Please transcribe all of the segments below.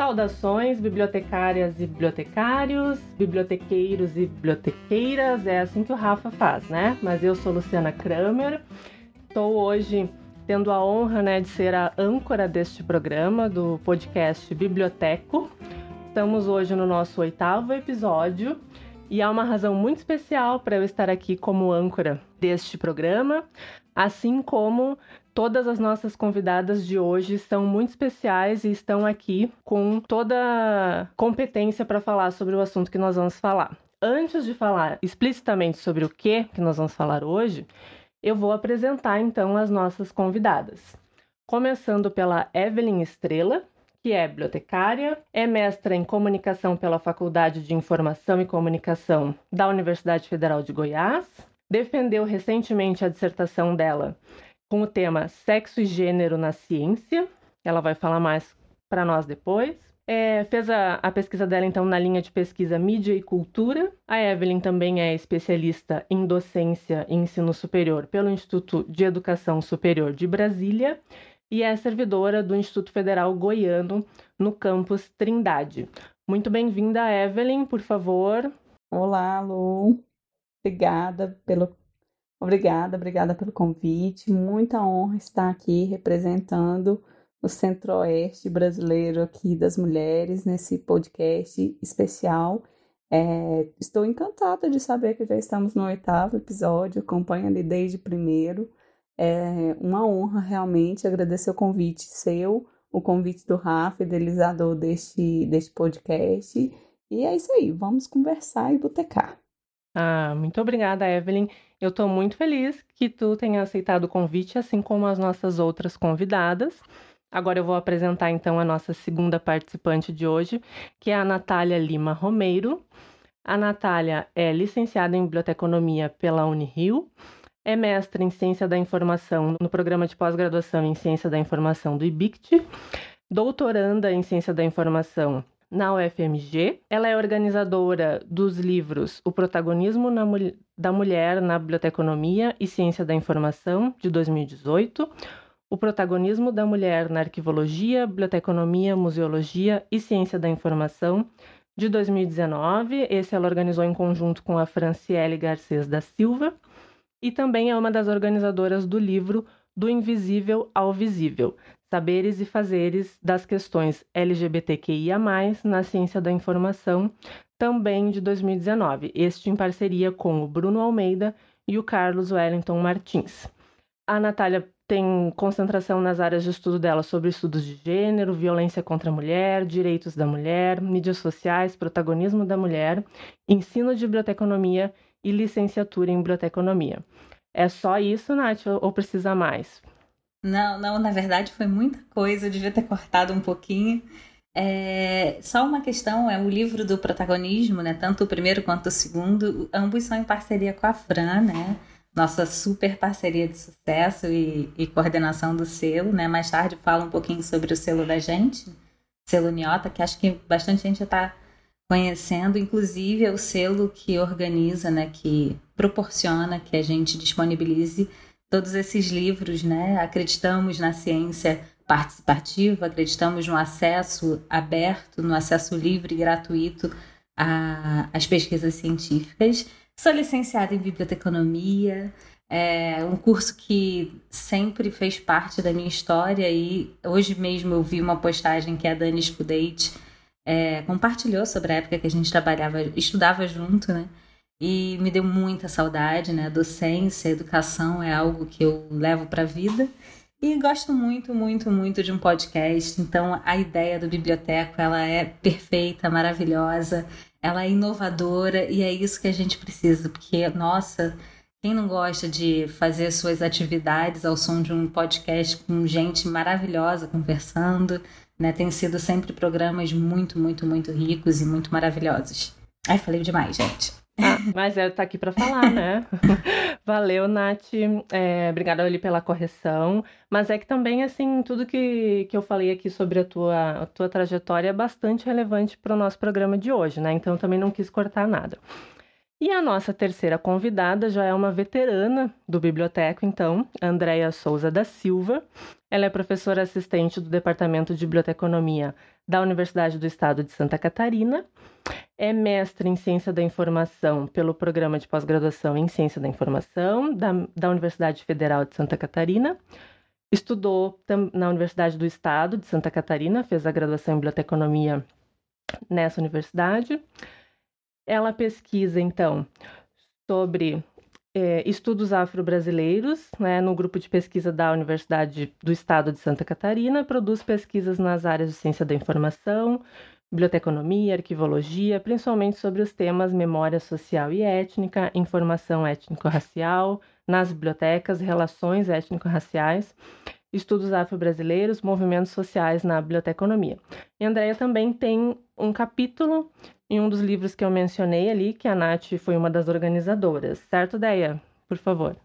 Saudações, bibliotecárias e bibliotecários, bibliotequeiros e bibliotequeiras, é assim que o Rafa faz, né? Mas eu sou Luciana Kramer, estou hoje tendo a honra né, de ser a âncora deste programa, do podcast Biblioteco. Estamos hoje no nosso oitavo episódio e há uma razão muito especial para eu estar aqui como âncora deste programa, assim como Todas as nossas convidadas de hoje são muito especiais e estão aqui com toda competência para falar sobre o assunto que nós vamos falar. Antes de falar explicitamente sobre o que que nós vamos falar hoje, eu vou apresentar então as nossas convidadas. Começando pela Evelyn Estrela, que é bibliotecária, é mestra em comunicação pela Faculdade de Informação e Comunicação da Universidade Federal de Goiás, defendeu recentemente a dissertação dela com o tema Sexo e Gênero na Ciência. Ela vai falar mais para nós depois. É, fez a, a, pesquisa dela, então, na linha de pesquisa Mídia e Cultura. A Evelyn também é especialista em docência e ensino superior pelo Instituto de Educação Superior de Brasília e é servidora do Instituto Federal Goiano no campus Trindade. Muito bem-vinda, Evelyn, por favor. Olá, Lu. Obrigada pelo Obrigada, obrigada pelo convite. Muita honra estar aqui representando o Centro-Oeste brasileiro aqui das mulheres nesse podcast especial. É, estou encantada de saber que já estamos no oitavo episódio, acompanho ali desde o primeiro. É uma honra realmente agradecer o convite seu, o convite do Rafa, idealizador deste, deste podcast. E é isso aí, vamos conversar e botecar. Ah, muito obrigada, Evelyn. Eu estou muito feliz que tu tenha aceitado o convite, assim como as nossas outras convidadas. Agora eu vou apresentar então a nossa segunda participante de hoje, que é a Natália Lima Romeiro. A Natália é licenciada em Biblioteconomia pela Unirio, é mestre em Ciência da Informação no programa de pós-graduação em Ciência da Informação do IBICT, doutoranda em Ciência da Informação na UFMG. Ela é organizadora dos livros O Protagonismo na, da Mulher na Biblioteconomia e Ciência da Informação, de 2018. O Protagonismo da Mulher na Arquivologia, Biblioteconomia, Museologia e Ciência da Informação, de 2019. Esse ela organizou em conjunto com a Franciele Garcês da Silva. E também é uma das organizadoras do livro Do Invisível ao Visível, Saberes e Fazeres das Questões LGBTQIA, na Ciência da Informação, também de 2019, este em parceria com o Bruno Almeida e o Carlos Wellington Martins. A Natália tem concentração nas áreas de estudo dela sobre estudos de gênero, violência contra a mulher, direitos da mulher, mídias sociais, protagonismo da mulher, ensino de biblioteconomia e licenciatura em biblioteconomia. É só isso, Nath, ou precisa mais? Não, não, na verdade foi muita coisa, eu devia ter cortado um pouquinho. É, só uma questão, é o livro do protagonismo, né? Tanto o primeiro quanto o segundo, ambos são em parceria com a Fran, né? Nossa super parceria de sucesso e, e coordenação do selo, né? Mais tarde fala um pouquinho sobre o selo da gente, selo Niota, que acho que bastante gente já está conhecendo, inclusive é o selo que organiza, né? Que proporciona que a gente disponibilize todos esses livros, né? Acreditamos na ciência participativa, acreditamos no acesso aberto, no acesso livre e gratuito às pesquisas científicas. Sou licenciada em biblioteconomia, é um curso que sempre fez parte da minha história e hoje mesmo eu vi uma postagem que a Dani Scudate é, compartilhou sobre a época que a gente trabalhava, estudava junto, né? E me deu muita saudade, né? Docência, educação é algo que eu levo para a vida. E gosto muito, muito, muito de um podcast. Então, a ideia do biblioteco, ela é perfeita, maravilhosa, ela é inovadora e é isso que a gente precisa, porque nossa, quem não gosta de fazer suas atividades ao som de um podcast com gente maravilhosa conversando, né? Tem sido sempre programas muito, muito, muito ricos e muito maravilhosos. Ai, falei demais, gente. Ah, mas é, tá aqui para falar, né? Valeu, Nath. É, obrigada ali pela correção. Mas é que também, assim, tudo que, que eu falei aqui sobre a tua, a tua trajetória é bastante relevante para o nosso programa de hoje, né? Então também não quis cortar nada. E a nossa terceira convidada já é uma veterana do biblioteco, então, Andréia Souza da Silva. Ela é professora assistente do Departamento de Biblioteconomia da Universidade do Estado de Santa Catarina. É mestre em Ciência da Informação pelo Programa de Pós-Graduação em Ciência da Informação da, da Universidade Federal de Santa Catarina. Estudou na Universidade do Estado de Santa Catarina, fez a graduação em Biblioteconomia nessa universidade. Ela pesquisa, então, sobre é, estudos afro-brasileiros, né, no grupo de pesquisa da Universidade do Estado de Santa Catarina, produz pesquisas nas áreas de ciência da informação, biblioteconomia, arquivologia, principalmente sobre os temas memória social e étnica, informação étnico-racial nas bibliotecas, relações étnico-raciais, estudos afro-brasileiros, movimentos sociais na biblioteconomia. E a Andrea também tem um capítulo em um dos livros que eu mencionei ali, que a Nath foi uma das organizadoras. Certo, Deia? Por favor.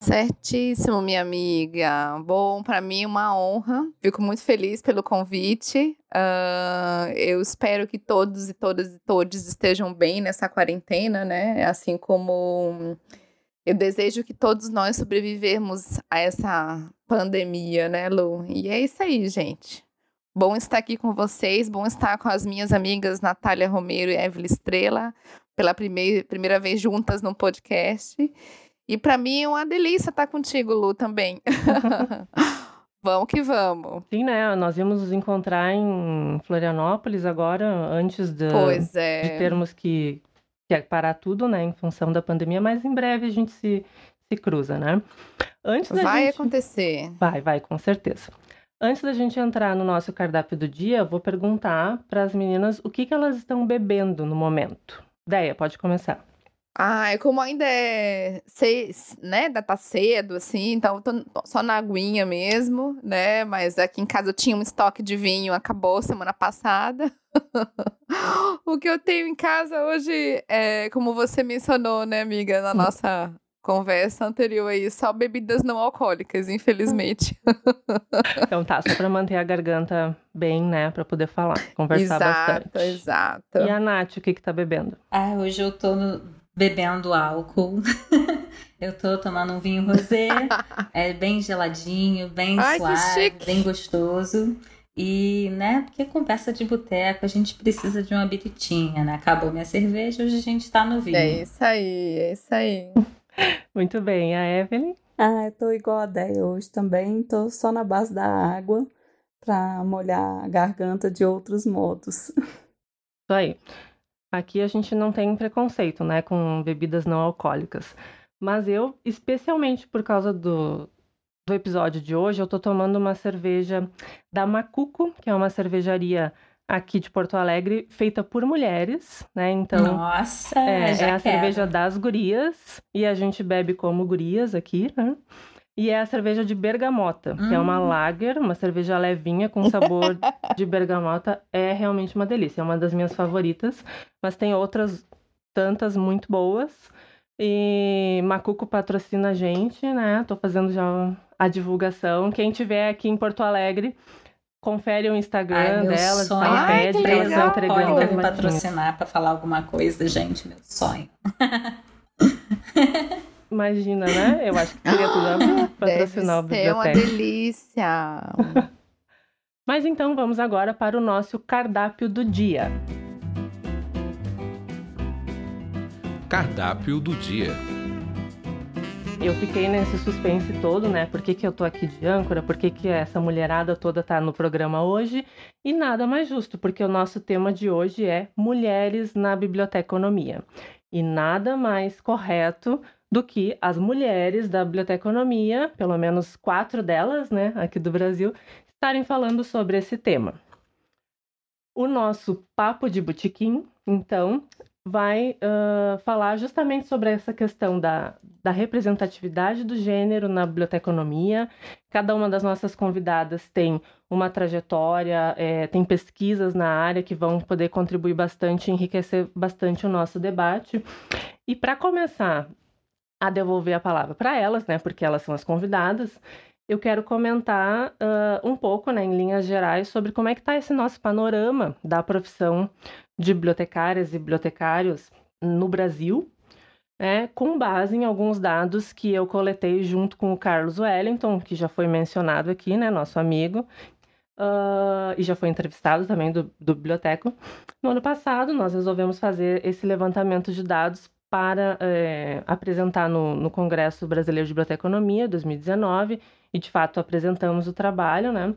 Certíssimo, minha amiga. Bom, para mim uma honra. Fico muito feliz pelo convite. Uh, eu espero que todos e todas e todos estejam bem nessa quarentena, né? Assim como eu desejo que todos nós sobrevivemos a essa pandemia, né, Lu? E é isso aí, gente. Bom estar aqui com vocês, bom estar com as minhas amigas Natália Romero e Evelyn Estrela, pela primeira, primeira vez juntas no podcast. E para mim é uma delícia estar contigo, Lu, também. vamos que vamos. Sim, né? Nós íamos nos encontrar em Florianópolis agora, antes de, é. de termos que, que parar tudo, né, em função da pandemia, mas em breve a gente se, se cruza, né? Antes vai gente... acontecer. Vai, vai, com certeza. Antes da gente entrar no nosso cardápio do dia, vou perguntar para as meninas o que, que elas estão bebendo no momento. Deia, pode começar. Ah, como ainda é seis, né, tá cedo, assim, então tô só na aguinha mesmo, né, mas aqui em casa eu tinha um estoque de vinho, acabou semana passada. o que eu tenho em casa hoje é, como você mencionou, né, amiga, na nossa conversa anterior aí, só bebidas não alcoólicas, infelizmente. então tá, só pra manter a garganta bem, né, pra poder falar, conversar exato, bastante. Exato, exato. E a Nath, o que que tá bebendo? Ah, hoje eu tô no... bebendo álcool. eu tô tomando um vinho rosé, é bem geladinho, bem Ai, suave, bem gostoso. E, né, porque conversa de boteco, a gente precisa de uma biritinha, né? Acabou minha cerveja, hoje a gente tá no vinho. É isso aí, é isso aí. Muito bem, a Evelyn? Ah, eu tô igual a Déia hoje também, tô só na base da água para molhar a garganta de outros modos. Isso aí. Aqui a gente não tem preconceito, né, com bebidas não alcoólicas. Mas eu, especialmente por causa do, do episódio de hoje, eu tô tomando uma cerveja da Macuco, que é uma cervejaria aqui de Porto Alegre, feita por mulheres, né? Então, Nossa, é, é a cerveja das gurias e a gente bebe como gurias aqui, né? E é a cerveja de bergamota, hum. que é uma hum. lager, uma cerveja levinha com sabor de bergamota. É realmente uma delícia, é uma das minhas favoritas. Mas tem outras tantas muito boas. E Macuco patrocina a gente, né? Tô fazendo já a divulgação. Quem tiver aqui em Porto Alegre, confere o Instagram Ai, delas, sonho. tá? Ai, pede pra elas entregarem. Pode me patrocinar para falar alguma coisa, gente, meu sonho. Imagina, né? Eu acho que seria tudo a ver patrocinar Deve o biblioteca. uma delícia. Mas então vamos agora para o nosso cardápio do dia. Cardápio do dia. Eu fiquei nesse suspense todo, né? Por que, que eu tô aqui de âncora? Por que, que essa mulherada toda tá no programa hoje? E nada mais justo, porque o nosso tema de hoje é Mulheres na Biblioteconomia. E nada mais correto do que as mulheres da biblioteconomia, pelo menos quatro delas, né, aqui do Brasil, estarem falando sobre esse tema. O nosso papo de botequim, então, vai uh, falar justamente sobre essa questão da, da representatividade do gênero na biblioteconomia. Cada uma das nossas convidadas tem uma trajetória, é, tem pesquisas na área que vão poder contribuir bastante, enriquecer bastante o nosso debate. E para começar a devolver a palavra para elas, né, porque elas são as convidadas, eu quero comentar uh, um pouco, né, em linhas gerais, sobre como é que está esse nosso panorama da profissão de bibliotecárias e bibliotecários no Brasil, né, com base em alguns dados que eu coletei junto com o Carlos Wellington, que já foi mencionado aqui, né, nosso amigo, uh, e já foi entrevistado também do, do biblioteco. No ano passado, nós resolvemos fazer esse levantamento de dados para é, apresentar no, no, Congresso Brasileiro de Biblioteconomia 2019 e de fato apresentamos o trabalho, né?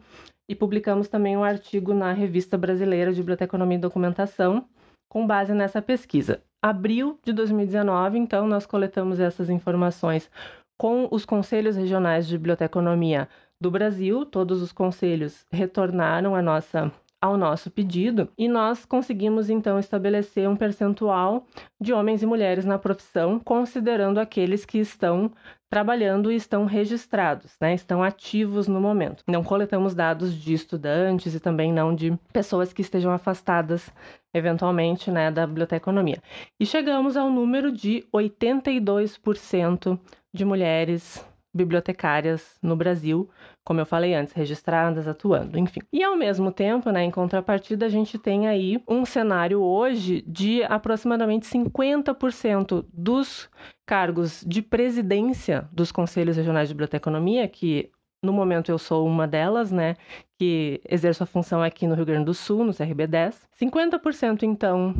E publicamos também um artigo na Revista Brasileira de Biblioteconomia e Documentação com base nessa pesquisa. Abril de 2019, então, nós coletamos essas informações com os conselhos regionais de biblioteconomia do Brasil. Todos os conselhos retornaram a nossa ao nosso pedido e nós conseguimos então estabelecer um percentual de homens e mulheres na profissão, considerando aqueles que estão trabalhando e estão registrados, né? Estão ativos no momento. Não coletamos dados de estudantes e também não de pessoas que estejam afastadas eventualmente, né, da biblioteconomia. E chegamos ao número de 82% de mulheres bibliotecárias no Brasil, como eu falei antes, registradas, atuando, enfim. E ao mesmo tempo, né, em contrapartida, a gente tem aí um cenário hoje de aproximadamente 50% dos cargos de presidência dos conselhos regionais de biblioteconomia, que no momento eu sou uma delas, né, que exerço a função aqui no Rio Grande do Sul, no CRB 10. 50% então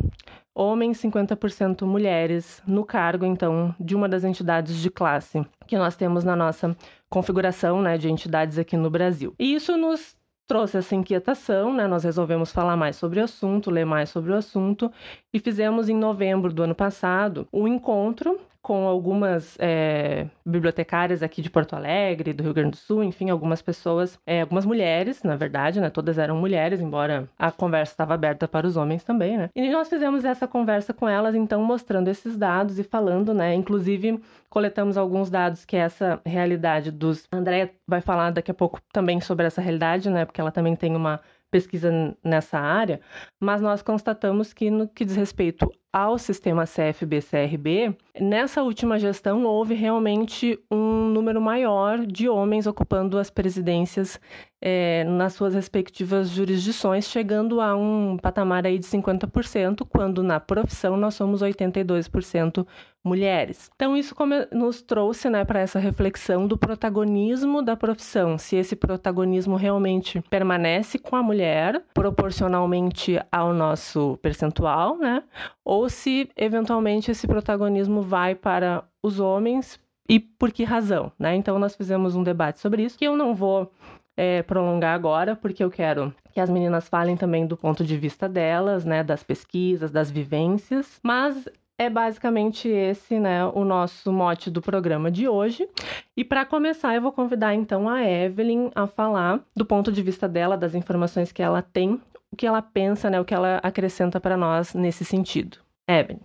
homens, 50% mulheres no cargo então de uma das entidades de classe que nós temos na nossa configuração, né, de entidades aqui no Brasil. E isso nos trouxe essa inquietação, né? Nós resolvemos falar mais sobre o assunto, ler mais sobre o assunto e fizemos em novembro do ano passado um encontro com algumas é, bibliotecárias aqui de Porto Alegre, do Rio Grande do Sul, enfim, algumas pessoas, é, algumas mulheres, na verdade, né? Todas eram mulheres, embora a conversa estava aberta para os homens também, né? E nós fizemos essa conversa com elas, então, mostrando esses dados e falando, né? Inclusive, coletamos alguns dados que essa realidade dos. A vai falar daqui a pouco também sobre essa realidade, né? Porque ela também tem uma pesquisa nessa área, mas nós constatamos que no que diz respeito ao sistema CFB-CRB, nessa última gestão houve realmente um número maior de homens ocupando as presidências é, nas suas respectivas jurisdições, chegando a um patamar aí de 50%, quando na profissão nós somos 82% mulheres. Então isso nos trouxe né, para essa reflexão do protagonismo da profissão, se esse protagonismo realmente permanece com a mulher proporcionalmente ao nosso percentual, né? Ou se eventualmente esse protagonismo vai para os homens e por que razão, né? Então nós fizemos um debate sobre isso que eu não vou é, prolongar agora, porque eu quero que as meninas falem também do ponto de vista delas, né, das pesquisas, das vivências, mas é basicamente esse, né, o nosso mote do programa de hoje. E para começar, eu vou convidar então a Evelyn a falar do ponto de vista dela, das informações que ela tem, o que ela pensa, né, o que ela acrescenta para nós nesse sentido.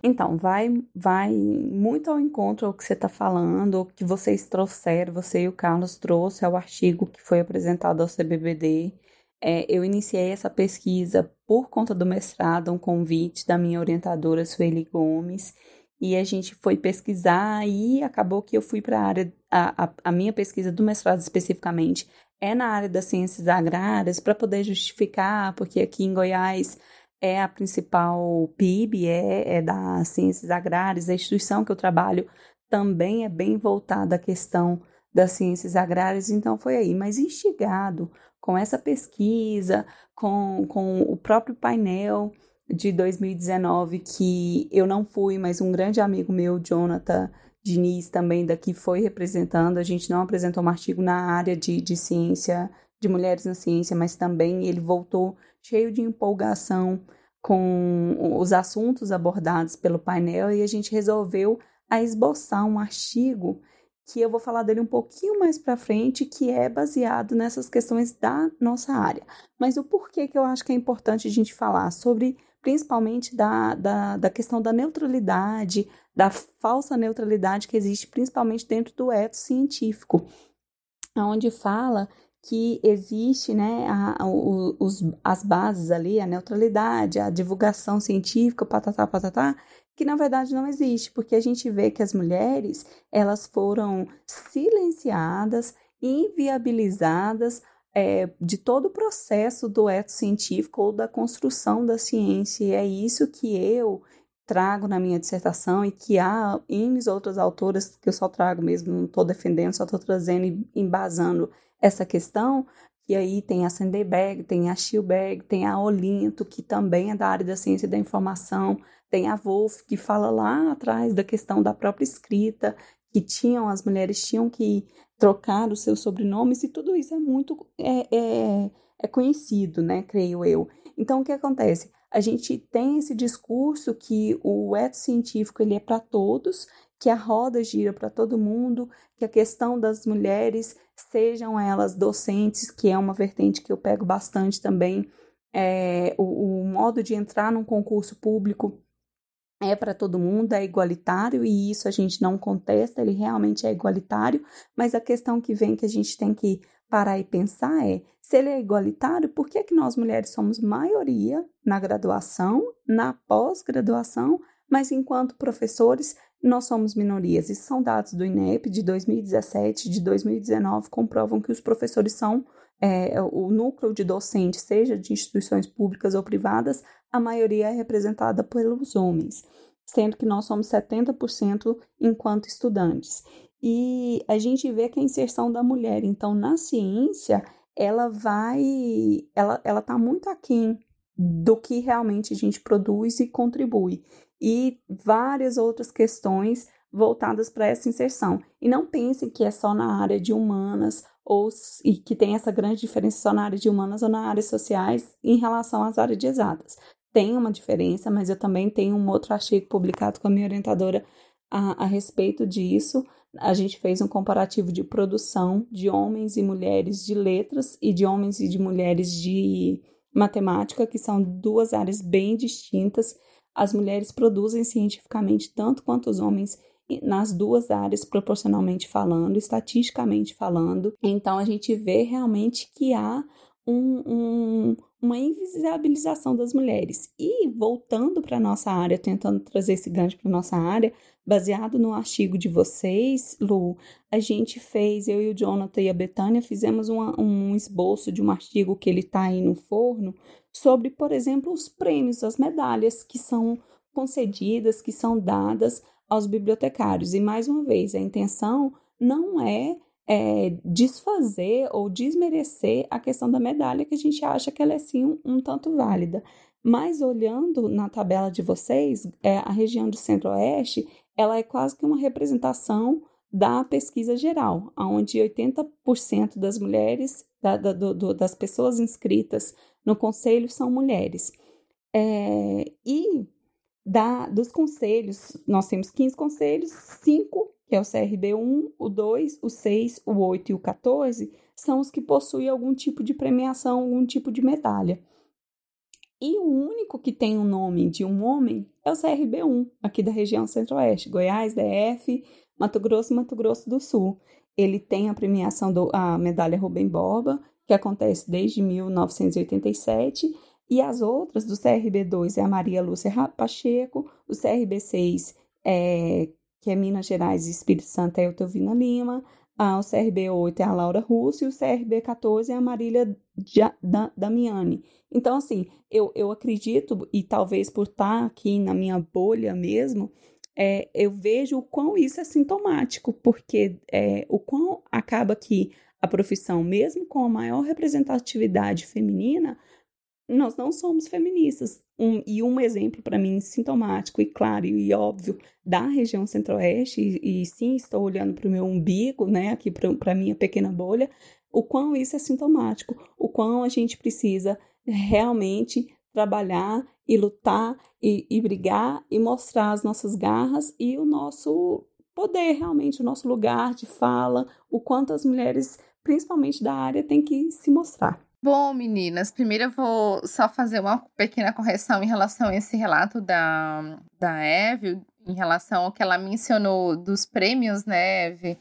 Então, vai, vai muito ao encontro ao que você está falando, o que vocês trouxeram, você e o Carlos trouxe ao artigo que foi apresentado ao CBBD. É, eu iniciei essa pesquisa por conta do mestrado, um convite da minha orientadora Sueli Gomes, e a gente foi pesquisar e acabou que eu fui para a área, a, a minha pesquisa do mestrado especificamente é na área das ciências agrárias, para poder justificar, porque aqui em Goiás é a principal PIB, é, é das ciências agrárias, a instituição que eu trabalho também é bem voltada à questão das ciências agrárias, então foi aí, mas instigado com essa pesquisa, com, com o próprio painel de 2019, que eu não fui, mas um grande amigo meu, Jonathan Diniz, também daqui foi representando, a gente não apresentou um artigo na área de, de ciência, de mulheres na ciência, mas também ele voltou cheio de empolgação com os assuntos abordados pelo painel e a gente resolveu a esboçar um artigo que eu vou falar dele um pouquinho mais para frente, que é baseado nessas questões da nossa área. Mas o porquê que eu acho que é importante a gente falar sobre, principalmente da, da, da questão da neutralidade, da falsa neutralidade que existe principalmente dentro do eto científico, onde fala que existe né, a, os, as bases ali, a neutralidade, a divulgação científica, patatá, patatá, que na verdade não existe, porque a gente vê que as mulheres elas foram silenciadas, inviabilizadas é, de todo o processo do eto científico ou da construção da ciência. E é isso que eu trago na minha dissertação e que há N outras autoras que eu só trago mesmo, não estou defendendo, só estou trazendo e embasando essa questão, que aí tem a Senderberg, tem a Schilberg, tem a Olinto, que também é da área da ciência da informação, tem a Wolf, que fala lá atrás da questão da própria escrita, que tinham, as mulheres tinham que trocar os seus sobrenomes, e tudo isso é muito é, é, é conhecido, né, creio eu. Então, o que acontece? A gente tem esse discurso que o eto científico ele é para todos, que a roda gira para todo mundo, que a questão das mulheres, sejam elas docentes, que é uma vertente que eu pego bastante também, é, o, o modo de entrar num concurso público é para todo mundo, é igualitário e isso a gente não contesta, ele realmente é igualitário, mas a questão que vem que a gente tem que parar e pensar é: se ele é igualitário, por que, que nós mulheres somos maioria na graduação, na pós-graduação, mas enquanto professores nós somos minorias? Isso são dados do INEP de 2017, de 2019, comprovam que os professores são é, o núcleo de docentes, seja de instituições públicas ou privadas, a maioria é representada pelos homens, sendo que nós somos 70% enquanto estudantes. E a gente vê que a inserção da mulher, então, na ciência, ela vai, ela ela está muito aquém do que realmente a gente produz e contribui. E várias outras questões voltadas para essa inserção. E não pensem que é só na área de humanas ou e que tem essa grande diferença só na área de humanas ou na área sociais em relação às áreas de exatas. Tem uma diferença, mas eu também tenho um outro artigo publicado com a minha orientadora a, a respeito disso. A gente fez um comparativo de produção de homens e mulheres de letras e de homens e de mulheres de matemática, que são duas áreas bem distintas. As mulheres produzem cientificamente tanto quanto os homens nas duas áreas proporcionalmente falando, estatisticamente falando. Então a gente vê realmente que há um, um, uma invisibilização das mulheres. E voltando para a nossa área, tentando trazer esse gancho para a nossa área, baseado no artigo de vocês, Lu, a gente fez, eu e o Jonathan e a Betânia, fizemos uma, um esboço de um artigo que ele está aí no forno, sobre, por exemplo, os prêmios, as medalhas que são concedidas, que são dadas aos bibliotecários. E mais uma vez, a intenção não é, é desfazer ou desmerecer a questão da medalha, que a gente acha que ela é sim um, um tanto válida. Mas olhando na tabela de vocês, é, a região do Centro-Oeste, ela é quase que uma representação da pesquisa geral, onde 80% das mulheres, da, da, do, das pessoas inscritas no conselho são mulheres. É, e da, dos conselhos, nós temos 15 conselhos, 5, que é o CRB 1, o 2, o 6, o 8 e o 14, são os que possuem algum tipo de premiação, algum tipo de medalha. E o único que tem o nome de um homem é o CRB 1, aqui da região centro-oeste, Goiás, DF, Mato Grosso e Mato Grosso do Sul. Ele tem a premiação da medalha Rubem Borba, que acontece desde 1987, e as outras do CRB2 é a Maria Lúcia Pacheco, o CRB6 é, que é Minas Gerais e Espírito Santo é Eutovina Lima, o CRB8 é a Laura Russo e o CRB14 é a Marília Damiani. Então, assim, eu, eu acredito, e talvez por estar aqui na minha bolha mesmo, é, eu vejo o quão isso é sintomático, porque é, o quão acaba que a profissão, mesmo com a maior representatividade feminina, nós não somos feministas. Um, e um exemplo para mim sintomático e claro e óbvio da região centro-oeste, e, e, sim, estou olhando para o meu umbigo, né, aqui para a minha pequena bolha, o quão isso é sintomático, o quão a gente precisa realmente trabalhar e lutar e, e brigar e mostrar as nossas garras e o nosso poder, realmente, o nosso lugar de fala, o quanto as mulheres, principalmente da área, têm que se mostrar. Bom, meninas, primeiro eu vou só fazer uma pequena correção em relação a esse relato da, da Eve, em relação ao que ela mencionou dos prêmios, né, Eve?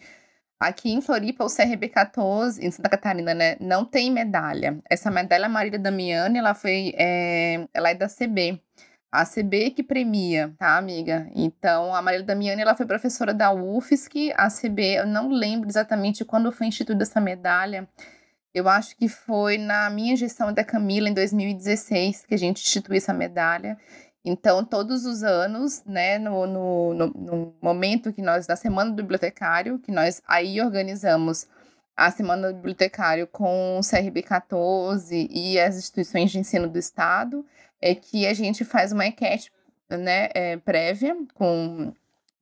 Aqui em Floripa, o CRB14, em Santa Catarina, né, não tem medalha. Essa medalha Marília Damiani, ela foi, é, ela é da CB. A CB que premia, tá, amiga? Então, a Marília Damiani, ela foi professora da UFSC, a CB, eu não lembro exatamente quando foi instituída essa medalha, eu acho que foi na minha gestão da Camila, em 2016, que a gente instituiu essa medalha. Então, todos os anos, né, no, no, no, no momento que nós, na Semana do Bibliotecário, que nós aí organizamos a Semana do Bibliotecário com o CRB 14 e as instituições de ensino do Estado é que a gente faz uma enquete né, é, prévia com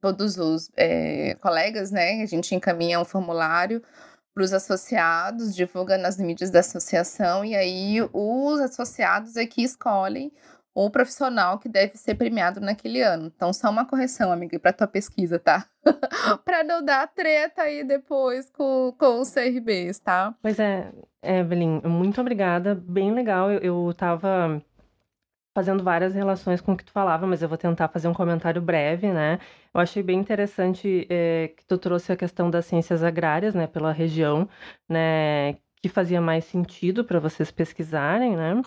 todos os é, colegas, né? A gente encaminha um formulário para os associados, divulga nas mídias da associação, e aí os associados é que escolhem o profissional que deve ser premiado naquele ano. Então, só uma correção, amiga, para tua pesquisa, tá? para não dar treta aí depois com, com os CRBs, tá? Pois é, Evelyn, muito obrigada. Bem legal. Eu, eu tava fazendo várias relações com o que tu falava, mas eu vou tentar fazer um comentário breve, né? Eu achei bem interessante é, que tu trouxe a questão das ciências agrárias, né, pela região, né, que fazia mais sentido para vocês pesquisarem, né?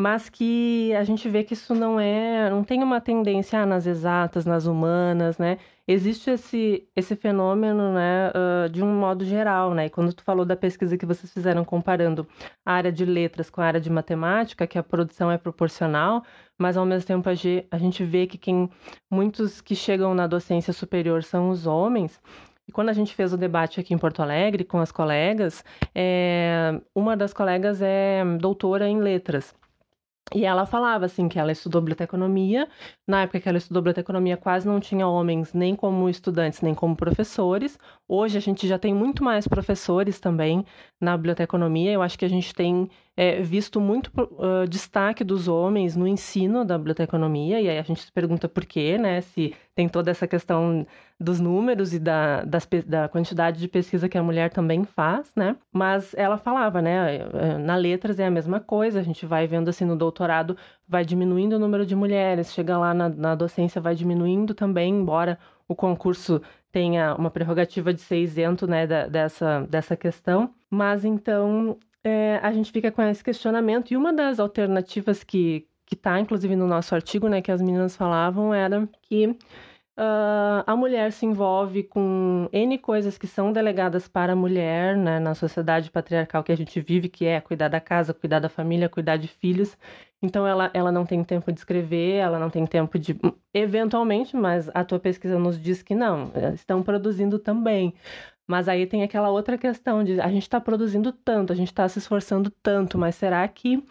mas que a gente vê que isso não é, não tem uma tendência ah, nas exatas, nas humanas, né? Existe esse, esse fenômeno, né, uh, de um modo geral, né? E quando tu falou da pesquisa que vocês fizeram comparando a área de letras com a área de matemática, que a produção é proporcional, mas ao mesmo tempo a gente vê que quem muitos que chegam na docência superior são os homens, e quando a gente fez o debate aqui em Porto Alegre com as colegas, é, uma das colegas é doutora em letras. E ela falava assim que ela estudou biblioteconomia. Na época que ela estudou biblioteconomia, quase não tinha homens nem como estudantes, nem como professores. Hoje a gente já tem muito mais professores também na biblioteconomia. Eu acho que a gente tem é, visto muito uh, destaque dos homens no ensino da biblioteconomia, e aí a gente se pergunta por quê, né? Se tem toda essa questão dos números e da, das, da quantidade de pesquisa que a mulher também faz, né? Mas ela falava, né? Na letras é a mesma coisa, a gente vai vendo assim no doutorado, vai diminuindo o número de mulheres, chega lá na, na docência, vai diminuindo também, embora o concurso tenha uma prerrogativa de ser isento né, da, dessa, dessa questão. Mas então é, a gente fica com esse questionamento. E uma das alternativas que está, inclusive, no nosso artigo, né, que as meninas falavam, era que Uh, a mulher se envolve com N coisas que são delegadas para a mulher, né, na sociedade patriarcal que a gente vive, que é cuidar da casa, cuidar da família, cuidar de filhos. Então, ela, ela não tem tempo de escrever, ela não tem tempo de. Eventualmente, mas a tua pesquisa nos diz que não, eh, estão produzindo também. Mas aí tem aquela outra questão de a gente está produzindo tanto, a gente está se esforçando tanto, mas será que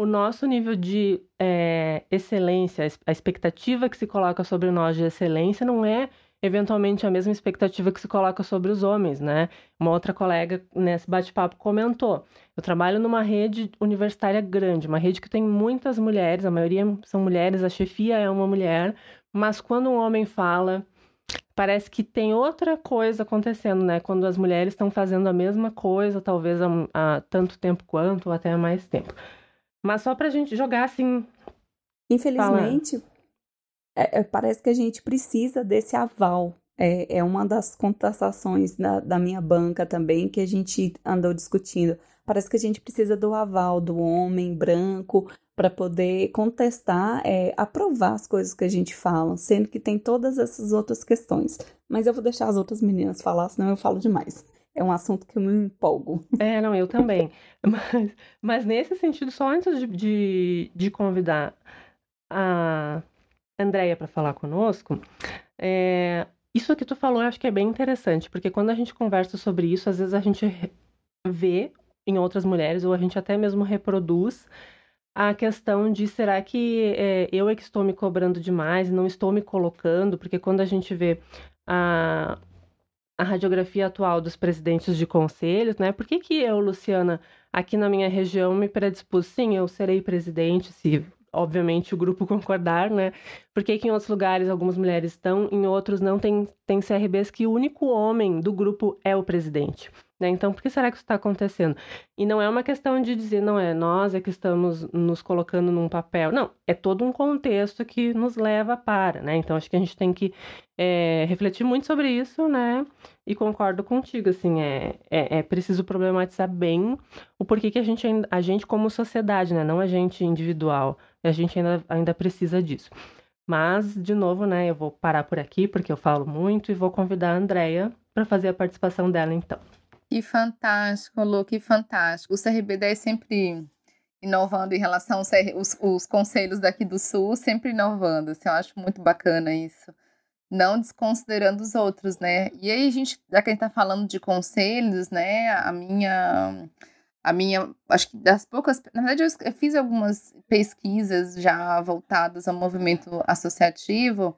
o nosso nível de é, excelência, a expectativa que se coloca sobre nós de excelência não é eventualmente a mesma expectativa que se coloca sobre os homens, né? Uma outra colega nesse bate-papo comentou: eu trabalho numa rede universitária grande, uma rede que tem muitas mulheres, a maioria são mulheres, a chefia é uma mulher, mas quando um homem fala, parece que tem outra coisa acontecendo, né? Quando as mulheres estão fazendo a mesma coisa, talvez há, há tanto tempo quanto, ou até mais tempo. Mas só pra gente jogar assim. Infelizmente, é, é, parece que a gente precisa desse aval. É, é uma das contestações da, da minha banca também que a gente andou discutindo. Parece que a gente precisa do aval do homem branco para poder contestar, é, aprovar as coisas que a gente fala, sendo que tem todas essas outras questões. Mas eu vou deixar as outras meninas falar, senão eu falo demais é um assunto que eu me empolgo. É, não, eu também. Mas, mas nesse sentido, só antes de, de, de convidar a Andrea para falar conosco, é, isso que tu falou eu acho que é bem interessante, porque quando a gente conversa sobre isso, às vezes a gente vê em outras mulheres, ou a gente até mesmo reproduz a questão de será que é, eu é que estou me cobrando demais não estou me colocando, porque quando a gente vê a, a radiografia atual dos presidentes de conselhos, né? Por que, que eu, Luciana, aqui na minha região, me predispus, sim, eu serei presidente, se obviamente o grupo concordar, né? Por que, que em outros lugares algumas mulheres estão, em outros não tem, tem CRBs que o único homem do grupo é o presidente. Né? Então, por que será que isso está acontecendo? E não é uma questão de dizer, não é nós é que estamos nos colocando num papel. Não, é todo um contexto que nos leva para, né? Então, acho que a gente tem que é, refletir muito sobre isso, né? E concordo contigo, assim, é, é, é, preciso problematizar bem o porquê que a gente, a gente como sociedade, né? Não a gente individual, a gente ainda, ainda precisa disso. Mas, de novo, né, eu vou parar por aqui, porque eu falo muito, e vou convidar a Andrea para fazer a participação dela, então. Que fantástico, Lu, que fantástico. O CRB10 é sempre inovando em relação aos os, os conselhos daqui do Sul, sempre inovando. Assim, eu acho muito bacana isso. não desconsiderando os outros, né? E aí a gente, já que a gente tá falando de conselhos, né, a minha a minha, acho que das poucas, na verdade eu fiz algumas pesquisas já voltadas ao movimento associativo,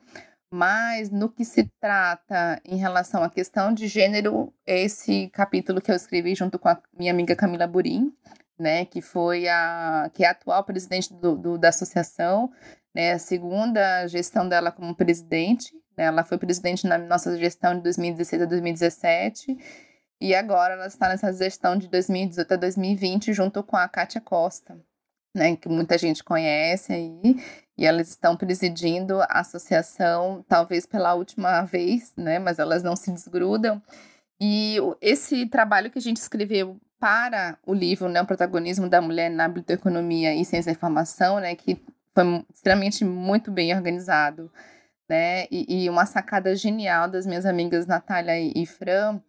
mas no que se trata em relação à questão de gênero, esse capítulo que eu escrevi junto com a minha amiga Camila Burim, né, que foi a que é a atual presidente do, do da associação, né, a segunda gestão dela como presidente, né, ela foi presidente na nossa gestão de 2016 a 2017 e agora ela está nessa gestão de 2018 a 2020 junto com a Kátia Costa, né, que muita gente conhece aí, e elas estão presidindo a associação, talvez pela última vez, né, mas elas não se desgrudam. E esse trabalho que a gente escreveu para o livro, né, o protagonismo da mulher na biblioteconomia e ciência da informação, né, que foi extremamente muito bem organizado, né, e, e uma sacada genial das minhas amigas Natália e, e Fran,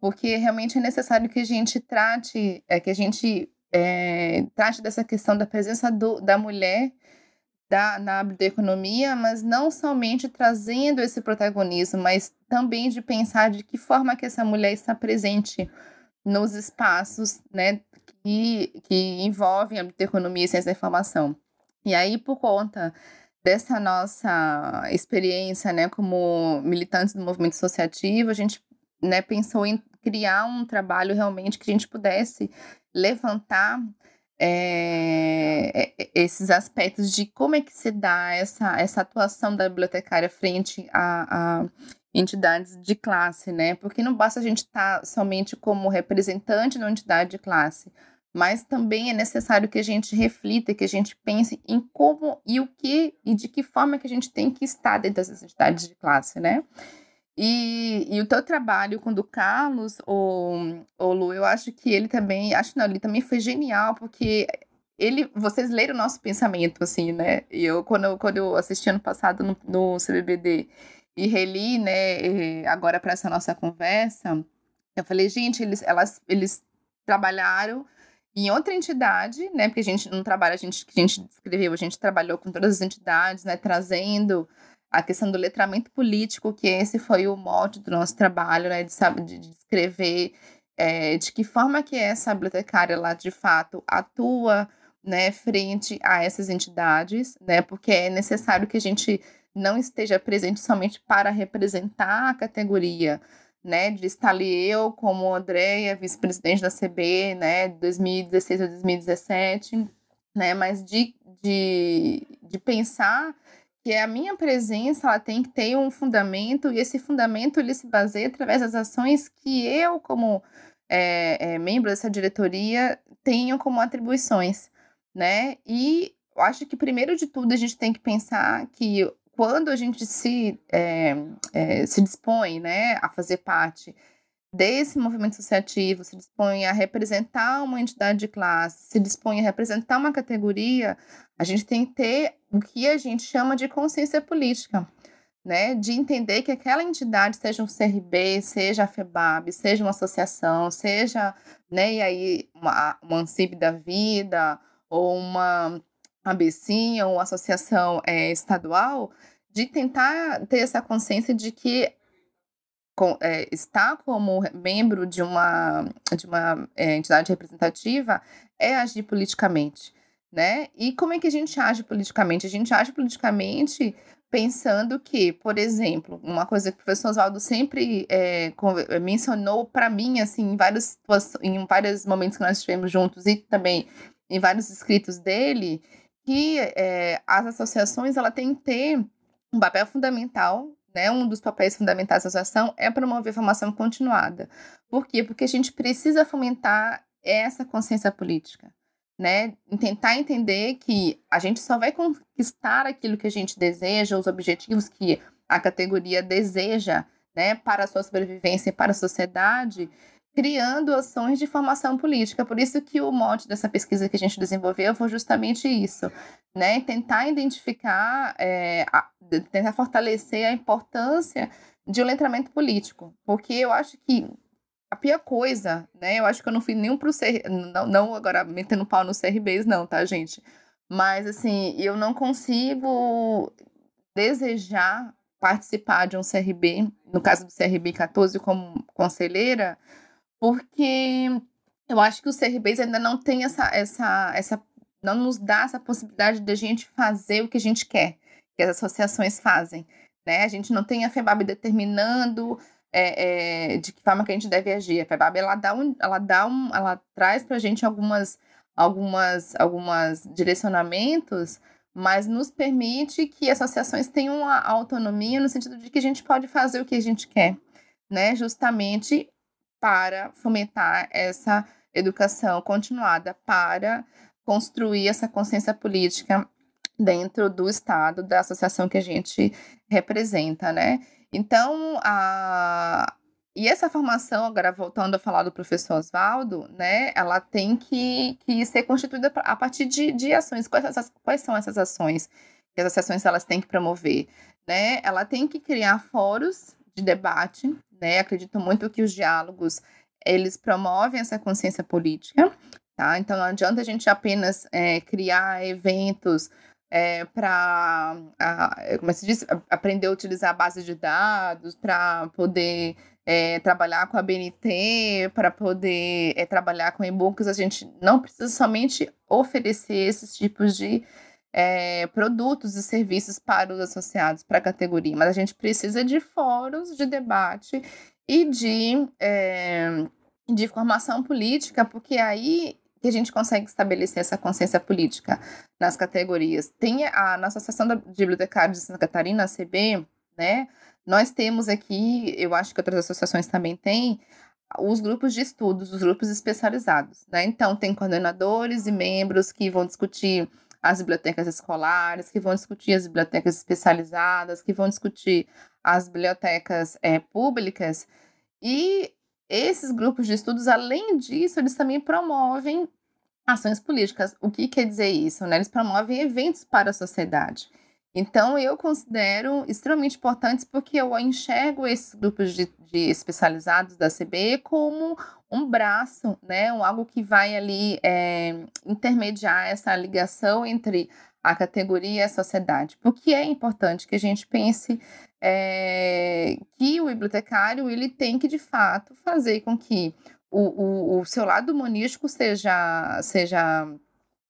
porque realmente é necessário que a gente trate, é, que a gente é, trate dessa questão da presença do, da mulher da, na economia, mas não somente trazendo esse protagonismo, mas também de pensar de que forma que essa mulher está presente nos espaços né, que, que envolvem a economia e ciência da informação. E aí, por conta dessa nossa experiência né, como militantes do movimento associativo, a gente né, pensou em criar um trabalho realmente que a gente pudesse levantar é, esses aspectos de como é que se dá essa, essa atuação da bibliotecária frente a, a entidades de classe, né? Porque não basta a gente estar tá somente como representante da entidade de classe, mas também é necessário que a gente reflita, que a gente pense em como e o que e de que forma que a gente tem que estar dentro dessas entidades de classe, né? E, e o teu trabalho com o do Carlos, o, o Lu, eu acho que ele também, acho não, ele também foi genial, porque ele, vocês leram o nosso pensamento, assim, né? E eu, quando eu, quando eu assisti ano passado no, no CBBD e reli, né, agora para essa nossa conversa, eu falei, gente, eles, elas, eles trabalharam em outra entidade, né? Porque a gente não trabalha, a gente a gente escreveu, a gente trabalhou com todas as entidades, né? Trazendo a questão do letramento político, que esse foi o mote do nosso trabalho, né, de, de descrever é, de que forma que essa bibliotecária lá de fato atua né, frente a essas entidades, né, porque é necessário que a gente não esteja presente somente para representar a categoria, né, de estar ali eu como Andréia, vice-presidente da CB, né, de 2016 a 2017, né, mas de, de, de pensar que a minha presença ela tem que ter um fundamento e esse fundamento ele se baseia através das ações que eu como é, é, membro dessa diretoria tenho como atribuições, né? E eu acho que primeiro de tudo a gente tem que pensar que quando a gente se é, se dispõe, né, a fazer parte desse movimento associativo, se dispõe a representar uma entidade de classe, se dispõe a representar uma categoria, a gente tem que ter o que a gente chama de consciência política, né? De entender que aquela entidade, seja um CRB, seja a FEBAB, seja uma associação, seja, né, e aí uma, uma ANSIB da vida, ou uma ABCinha, ou uma associação é, estadual, de tentar ter essa consciência de que com, é, estar como membro de uma, de uma é, entidade representativa é agir politicamente, né? E como é que a gente age politicamente? A gente age politicamente pensando que, por exemplo, uma coisa que o professor Oswaldo sempre é, mencionou para mim, assim, em vários, em vários momentos que nós estivemos juntos e também em vários escritos dele, que é, as associações ela tem que ter um papel fundamental né, um dos papéis fundamentais da associação é promover a formação continuada. Por quê? Porque a gente precisa fomentar essa consciência política, né? Tentar entender que a gente só vai conquistar aquilo que a gente deseja, os objetivos que a categoria deseja, né, para a sua sobrevivência e para a sociedade, criando ações de formação política. Por isso que o mote dessa pesquisa que a gente desenvolveu foi justamente isso, né? Tentar identificar, é, a, tentar fortalecer a importância de um letramento político, porque eu acho que a pior coisa, né? Eu acho que eu não fui nenhum pro CR... não, não agora metendo pau no CRBs, não, tá, gente? Mas assim, eu não consigo desejar participar de um CRB, no caso do CRB 14 como conselheira, porque eu acho que os CRBs ainda não tem essa, essa, essa não nos dá essa possibilidade de a gente fazer o que a gente quer, que as associações fazem. Né? A gente não tem a FEBAB determinando é, é, de que forma que a gente deve agir. A FEBAB ela dá um, ela dá um, ela traz para a gente algumas, algumas, algumas direcionamentos, mas nos permite que associações tenham uma autonomia no sentido de que a gente pode fazer o que a gente quer, né? Justamente para fomentar essa educação continuada, para construir essa consciência política dentro do Estado, da associação que a gente representa, né? Então, a... e essa formação, agora voltando a falar do professor Oswaldo, né, ela tem que, que ser constituída a partir de, de ações. Quais, essas, quais são essas ações que as associações elas têm que promover? Né? Ela tem que criar fóruns de debate, né? Acredito muito que os diálogos eles promovem essa consciência política, tá? Então não adianta a gente apenas é, criar eventos é, para, como se diz, aprender a utilizar a base de dados, para poder é, trabalhar com a BNT, para poder é, trabalhar com e-books, a gente não precisa somente oferecer esses tipos de é, produtos e serviços para os associados, para a categoria, mas a gente precisa de fóruns de debate e de, é, de formação política, porque aí que a gente consegue estabelecer essa consciência política nas categorias. Tem a nossa Associação de Bibliotecários de Santa Catarina, a CB, né? Nós temos aqui, eu acho que outras associações também têm, os grupos de estudos, os grupos especializados, né? Então, tem coordenadores e membros que vão discutir as bibliotecas escolares, que vão discutir as bibliotecas especializadas, que vão discutir as bibliotecas é, públicas. E esses grupos de estudos, além disso, eles também promovem ações políticas. O que quer dizer isso? Né? Eles promovem eventos para a sociedade. Então, eu considero extremamente importantes porque eu enxergo esses grupos de, de especializados da CBE como um braço, né? Um, algo que vai ali é, intermediar essa ligação entre a categoria e a sociedade. Porque é importante que a gente pense é, que o bibliotecário ele tem que, de fato, fazer com que o, o, o seu lado humanístico seja, seja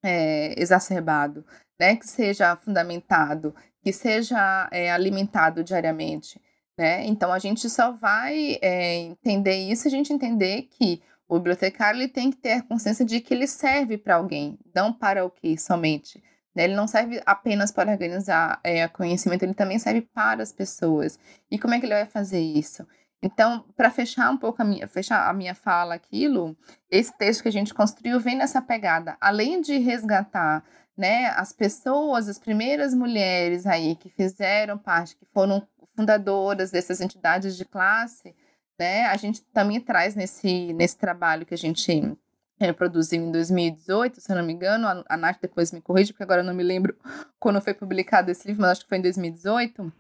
é, exacerbado, né? que seja fundamentado, que seja é, alimentado diariamente. Né? Então, a gente só vai é, entender isso se a gente entender que o bibliotecário ele tem que ter consciência de que ele serve para alguém, não para o que somente. Né? Ele não serve apenas para organizar é, conhecimento, ele também serve para as pessoas. E como é que ele vai fazer isso? Então, para fechar um pouco a minha, fechar a minha fala aquilo, esse texto que a gente construiu vem nessa pegada. Além de resgatar né, as pessoas, as primeiras mulheres aí que fizeram parte, que foram fundadoras dessas entidades de classe, né, a gente também traz nesse, nesse trabalho que a gente é, produziu em 2018, se eu não me engano. A, Nath depois me corrige, porque agora eu não me lembro quando foi publicado esse livro, mas acho que foi em 2018.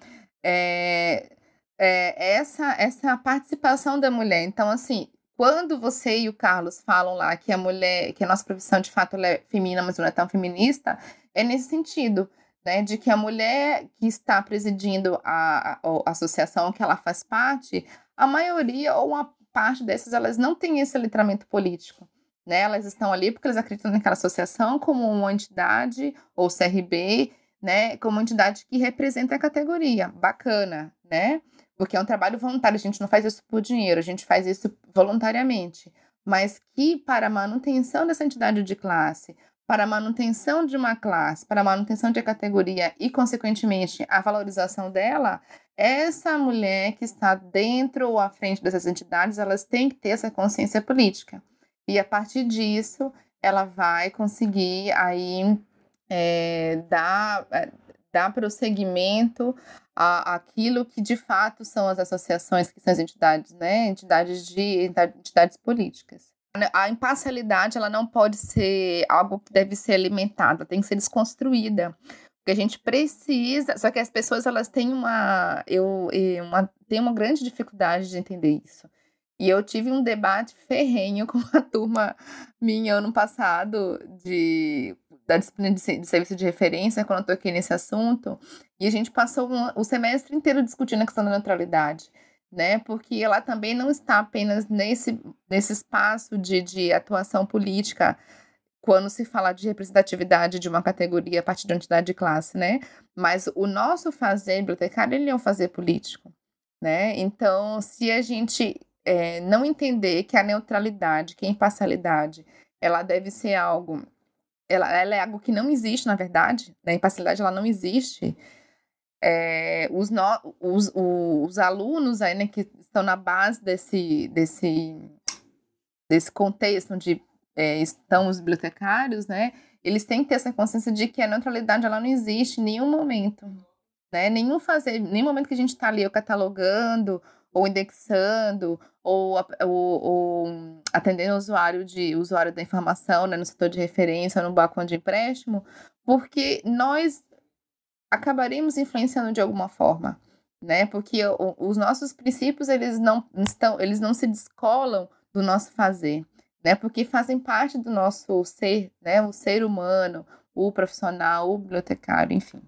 É, é, essa, essa participação da mulher. Então, assim, quando você e o Carlos falam lá que a mulher, que a nossa profissão de fato é feminina, mas não é tão feminista, é nesse sentido. Né, de que a mulher que está presidindo a, a, a associação que ela faz parte, a maioria ou uma parte dessas, elas não têm esse letramento político. Né? Elas estão ali porque elas acreditam naquela associação como uma entidade, ou CRB, né? como uma entidade que representa a categoria. Bacana, né? Porque é um trabalho voluntário, a gente não faz isso por dinheiro, a gente faz isso voluntariamente. Mas que para a manutenção dessa entidade de classe, para a manutenção de uma classe, para a manutenção de categoria e, consequentemente, a valorização dela, essa mulher que está dentro ou à frente dessas entidades, elas têm que ter essa consciência política. E a partir disso, ela vai conseguir aí é, dar, é, dar prosseguimento a, aquilo que de fato são as associações, que são as entidades, né? Entidades de entidades políticas. A imparcialidade ela não pode ser algo que deve ser alimentada, tem que ser desconstruída. Porque a gente precisa, só que as pessoas elas têm uma eu uma têm uma grande dificuldade de entender isso. E eu tive um debate ferrenho com uma turma minha ano passado de da disciplina de, de, serviço de referência, quando eu toquei nesse assunto, e a gente passou um, o semestre inteiro discutindo a questão da neutralidade, né? Porque ela também não está apenas nesse, nesse espaço de, de atuação política, quando se fala de representatividade de uma categoria a partir de uma entidade de classe, né? Mas o nosso fazer bibliotecário, ele é um fazer político, né? Então, se a gente é, não entender que a neutralidade, que a imparcialidade, ela deve ser algo ela, ela é algo que não existe, na verdade, né? a imparcialidade ela não existe. É, os, no, os, os, alunos aí, né, que estão na base desse, desse, desse contexto onde é, estão os bibliotecários, né, eles têm que ter essa consciência de que a neutralidade ela não existe em nenhum momento. Né? Nenhum fazer, nenhum momento que a gente está ali ou catalogando, ou indexando, ou, ou, ou atendendo o usuário de usuário da informação né, no setor de referência, no balcão de empréstimo, porque nós acabaremos influenciando de alguma forma, né? Porque os nossos princípios eles não estão, eles não se descolam do nosso fazer, né? Porque fazem parte do nosso ser, né? O ser humano, o profissional, o bibliotecário, enfim.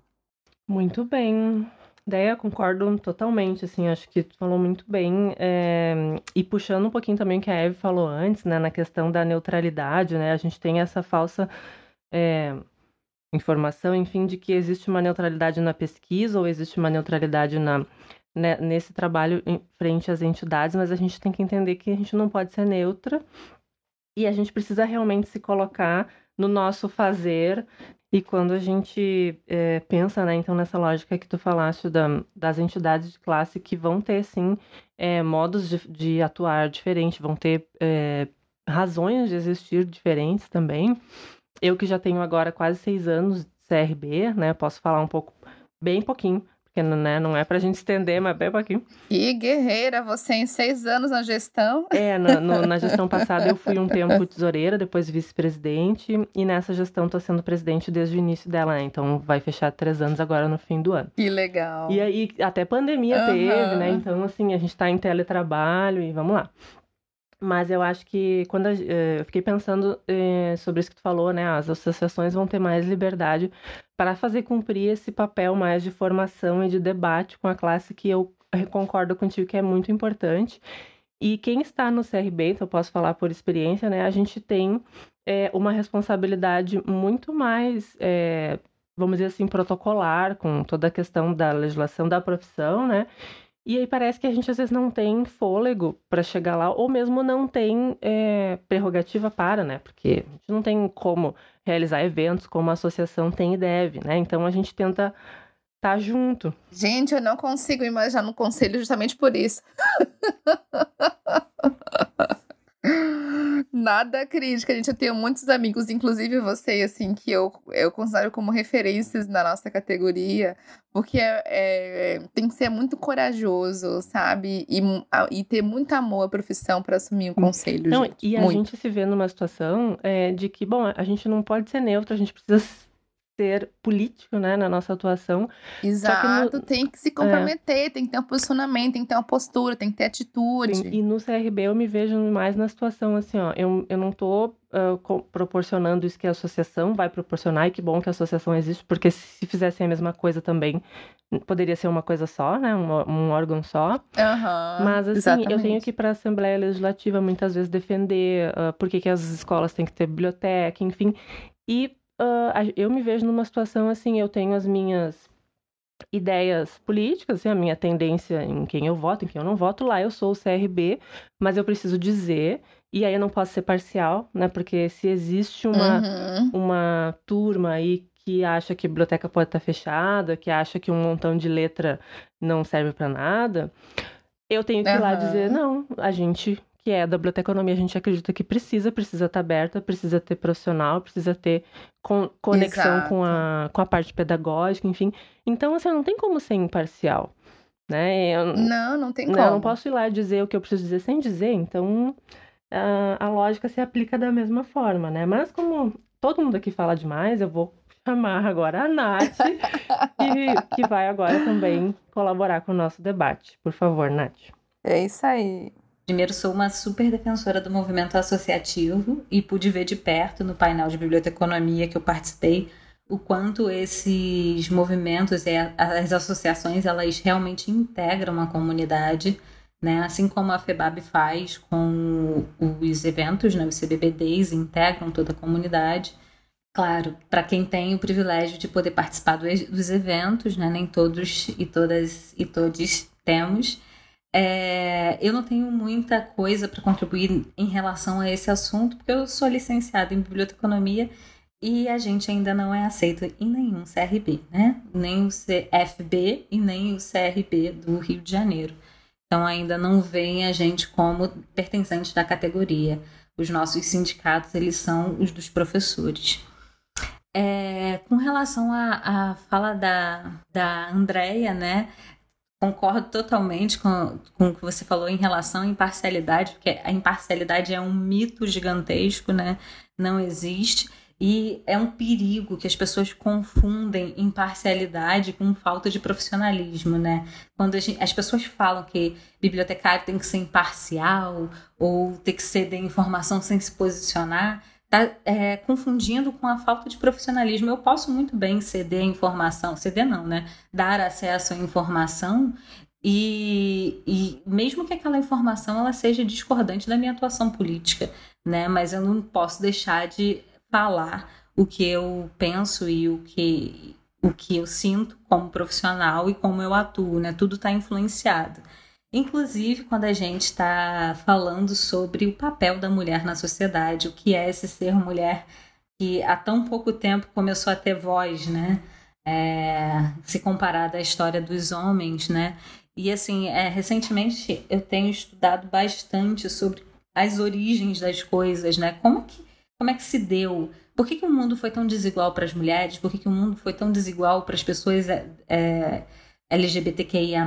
Muito bem ideia, concordo totalmente, assim, acho que tu falou muito bem. É, e puxando um pouquinho também o que a Eve falou antes, né, na questão da neutralidade, né, a gente tem essa falsa é, informação, enfim, de que existe uma neutralidade na pesquisa ou existe uma neutralidade na, né, nesse trabalho em frente às entidades, mas a gente tem que entender que a gente não pode ser neutra e a gente precisa realmente se colocar no nosso fazer e quando a gente é, pensa, né, então, nessa lógica que tu falaste da, das entidades de classe que vão ter, sim, é, modos de, de, atuar diferentes, vão ter é, razões de existir diferentes também. Eu que já tenho agora quase seis anos de CRB, né, posso falar um pouco, bem pouquinho, porque né, não é pra gente estender, mas bem pouquinho. E guerreira, você em seis anos na gestão. É, na, no, na gestão passada eu fui um tempo tesoureira, depois vice-presidente, e nessa gestão tô sendo presidente desde o início dela, né? Então vai fechar três anos agora no fim do ano. Que legal. E aí, até pandemia uhum. teve, né? Então, assim, a gente tá em teletrabalho e vamos lá. Mas eu acho que quando eh, eu fiquei pensando eh, sobre isso que tu falou, né? As associações vão ter mais liberdade para fazer cumprir esse papel mais de formação e de debate com a classe que eu concordo contigo que é muito importante. E quem está no CRB, então eu posso falar por experiência, né? A gente tem é, uma responsabilidade muito mais, é, vamos dizer assim, protocolar com toda a questão da legislação da profissão, né? E aí parece que a gente às vezes não tem fôlego para chegar lá, ou mesmo não tem é, prerrogativa para, né? Porque a gente não tem como realizar eventos como a associação tem e deve, né? Então a gente tenta estar tá junto. Gente, eu não consigo imaginar no conselho justamente por isso. Nada crítica, gente. Eu tenho muitos amigos, inclusive você, assim, que eu, eu considero como referências na nossa categoria, porque é, é, tem que ser muito corajoso, sabe? E, e ter muito amor à profissão para assumir o um conselho. Não, gente. E a gente se vê numa situação é, de que, bom, a gente não pode ser neutro, a gente precisa ser político, né, na nossa atuação. Exato, no... tem que se comprometer, é. tem que ter um posicionamento, tem que ter uma postura, tem que ter atitude. Sim, e no CRB eu me vejo mais na situação assim, ó, eu, eu não tô uh, proporcionando isso que a associação vai proporcionar, e que bom que a associação existe, porque se fizessem a mesma coisa também, poderia ser uma coisa só, né, um, um órgão só. Uhum, Mas assim, exatamente. eu tenho que ir para a Assembleia Legislativa muitas vezes defender uh, por que as escolas têm que ter biblioteca, enfim, e uh, eu me vejo numa situação assim, eu tenho as minhas ideias políticas, assim, a minha tendência em quem eu voto, em quem eu não voto, lá eu sou o CRB, mas eu preciso dizer, e aí eu não posso ser parcial, né? Porque se existe uma, uhum. uma turma aí que acha que a biblioteca pode estar fechada, que acha que um montão de letra não serve para nada, eu tenho que ir lá dizer, não, a gente que é da biblioteconomia, a gente acredita que precisa, precisa estar aberta, precisa ter profissional, precisa ter con conexão com a, com a parte pedagógica, enfim. Então, assim, não tem como ser imparcial, né? Eu, não, não tem como. Não, não posso ir lá dizer o que eu preciso dizer sem dizer, então a, a lógica se aplica da mesma forma, né? Mas como todo mundo aqui fala demais, eu vou chamar agora a Nath, que, que vai agora também colaborar com o nosso debate. Por favor, Nath. É isso aí. Primeiro, sou uma super defensora do movimento associativo e pude ver de perto no painel de biblioteconomia que eu participei o quanto esses movimentos e as associações elas realmente integram a comunidade, né? Assim como a FEBAB faz com os eventos, né? Os CBBDs integram toda a comunidade. Claro, para quem tem o privilégio de poder participar dos eventos, né? Nem todos e todas e todos temos. É, eu não tenho muita coisa para contribuir em relação a esse assunto, porque eu sou licenciada em biblioteconomia e a gente ainda não é aceito em nenhum CRB, né? Nem o CFB e nem o CRB do Rio de Janeiro. Então ainda não veem a gente como pertencente da categoria. Os nossos sindicatos, eles são os dos professores. É, com relação à, à fala da, da Andrea, né? Concordo totalmente com, com o que você falou em relação à imparcialidade, porque a imparcialidade é um mito gigantesco, né? Não existe. E é um perigo que as pessoas confundem imparcialidade com falta de profissionalismo, né? Quando gente, as pessoas falam que bibliotecário tem que ser imparcial ou tem que ceder informação sem se posicionar, tá é, confundindo com a falta de profissionalismo. Eu posso muito bem ceder informação, ceder não, né? Dar acesso à informação e, e mesmo que aquela informação ela seja discordante da minha atuação política, né? Mas eu não posso deixar de falar o que eu penso e o que, o que eu sinto como profissional e como eu atuo, né? Tudo está influenciado. Inclusive, quando a gente está falando sobre o papel da mulher na sociedade, o que é esse ser mulher que há tão pouco tempo começou a ter voz, né? É, se comparada à história dos homens, né? E assim, é, recentemente eu tenho estudado bastante sobre as origens das coisas, né? Como que como é que se deu? Por que, que o mundo foi tão desigual para as mulheres? Por que, que o mundo foi tão desigual para as pessoas é, é, LGBTQIA+,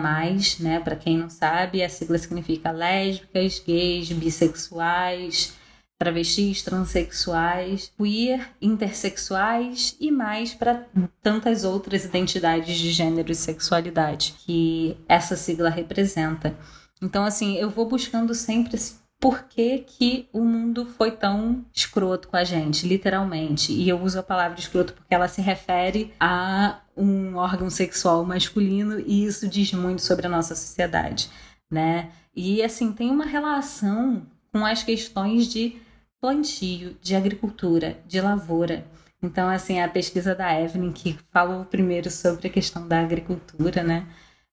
né? Para quem não sabe, a sigla significa lésbicas, gays, bissexuais, travestis, transexuais, queer, intersexuais e mais para tantas outras identidades de gênero e sexualidade que essa sigla representa. Então, assim, eu vou buscando sempre esse que, o mundo foi tão escroto com a gente, literalmente. E eu uso a palavra escroto porque ela se refere a um órgão sexual masculino e isso diz muito sobre a nossa sociedade, né? E assim, tem uma relação com as questões de plantio, de agricultura, de lavoura. Então, assim, a pesquisa da Evelyn, que falou primeiro sobre a questão da agricultura, né?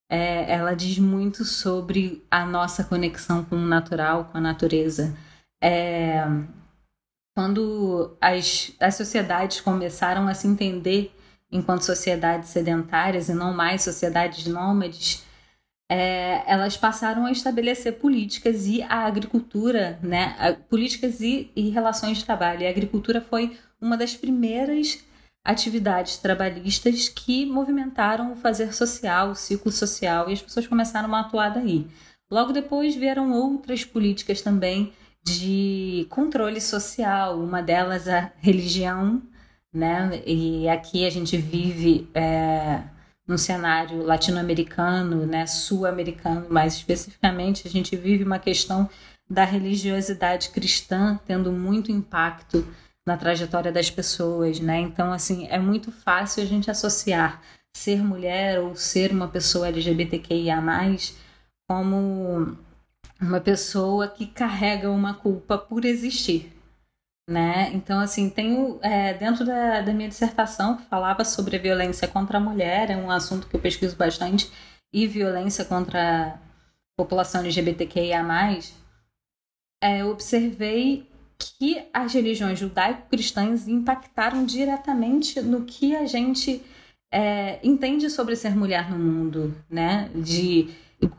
é, ela diz muito sobre a nossa conexão com o natural, com a natureza. É, quando as, as sociedades começaram a se entender enquanto sociedades sedentárias e não mais sociedades nômades, é, elas passaram a estabelecer políticas e a agricultura, né, políticas e, e relações de trabalho. E a agricultura foi uma das primeiras atividades trabalhistas que movimentaram o fazer social, o ciclo social, e as pessoas começaram a atuar daí. Logo depois vieram outras políticas também de controle social, uma delas a religião, né? E aqui a gente vive é, num cenário latino-americano, né? Sul-americano, mais especificamente, a gente vive uma questão da religiosidade cristã tendo muito impacto na trajetória das pessoas, né? Então, assim, é muito fácil a gente associar ser mulher ou ser uma pessoa LGBTQIA+, como uma pessoa que carrega uma culpa por existir, né? Então, assim, tenho é, dentro da, da minha dissertação que falava sobre a violência contra a mulher, é um assunto que eu pesquiso bastante, e violência contra a população LGBTQIA+, é, eu observei que as religiões judaico-cristãs impactaram diretamente no que a gente é, entende sobre ser mulher no mundo, né? De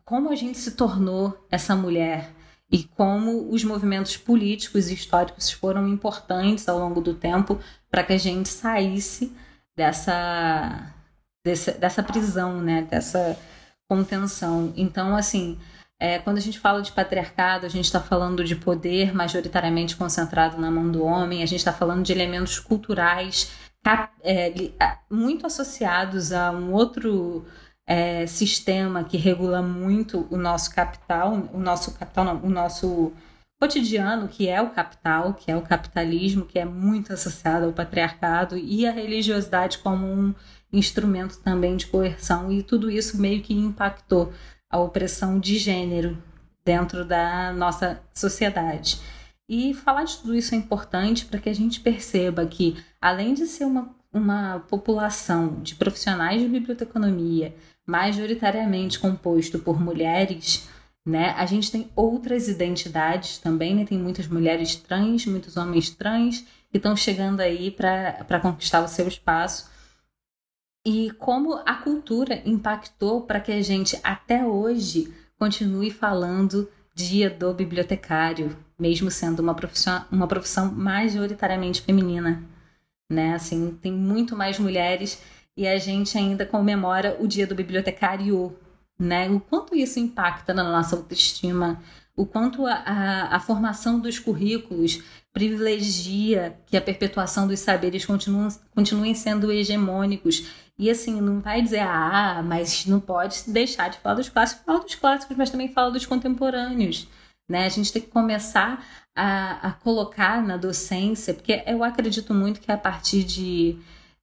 como a gente se tornou essa mulher e como os movimentos políticos e históricos foram importantes ao longo do tempo para que a gente saísse dessa, dessa, dessa prisão, né? Dessa contenção. Então, assim, é, quando a gente fala de patriarcado, a gente está falando de poder majoritariamente concentrado na mão do homem, a gente está falando de elementos culturais é, muito associados a um outro é, sistema que regula muito o nosso capital, o nosso capital não, o nosso cotidiano, que é o capital, que é o capitalismo, que é muito associado ao patriarcado e a religiosidade como um instrumento também de coerção e tudo isso meio que impactou a opressão de gênero dentro da nossa sociedade. E falar de tudo isso é importante para que a gente perceba que, além de ser uma, uma população de profissionais de biblioteconomia majoritariamente composto por mulheres, né? A gente tem outras identidades também, né? Tem muitas mulheres trans, muitos homens trans que estão chegando aí para conquistar o seu espaço. E como a cultura impactou para que a gente até hoje continue falando dia do bibliotecário, mesmo sendo uma profissão, uma profissão majoritariamente feminina, né? Assim, tem muito mais mulheres e a gente ainda comemora o dia do bibliotecário, né? O quanto isso impacta na nossa autoestima, o quanto a, a, a, formação dos currículos privilegia que a perpetuação dos saberes continuem, continuem sendo hegemônicos. E assim, não vai dizer, ah, mas não pode deixar de falar dos clássicos, fala dos clássicos, mas também fala dos contemporâneos. Né? A gente tem que começar a, a colocar na docência, porque eu acredito muito que a partir de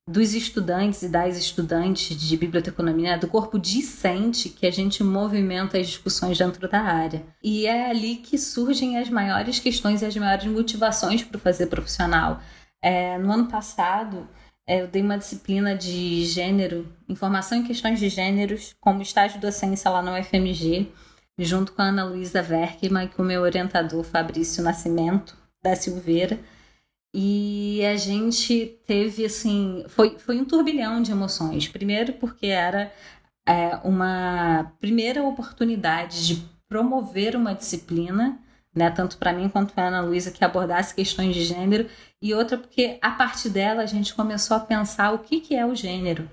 dos estudantes e das estudantes de biblioteconomia, né, do corpo discente, que a gente movimenta as discussões dentro da área. E é ali que surgem as maiores questões e as maiores motivações para fazer profissional. É, no ano passado, é, eu dei uma disciplina de gênero, informação em questões de gêneros, como estágio docência lá no UFMG, junto com a Ana Luísa Verkman e com o meu orientador Fabrício Nascimento, da Silveira. E a gente teve, assim, foi, foi um turbilhão de emoções. Primeiro, porque era é, uma primeira oportunidade de promover uma disciplina, né, tanto para mim quanto para a Ana Luísa, que abordasse questões de gênero, e outra porque a partir dela a gente começou a pensar o que, que é o gênero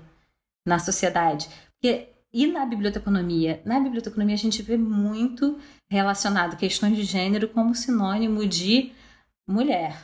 na sociedade. Porque, e na biblioteconomia? Na biblioteconomia a gente vê muito relacionado questões de gênero como sinônimo de mulher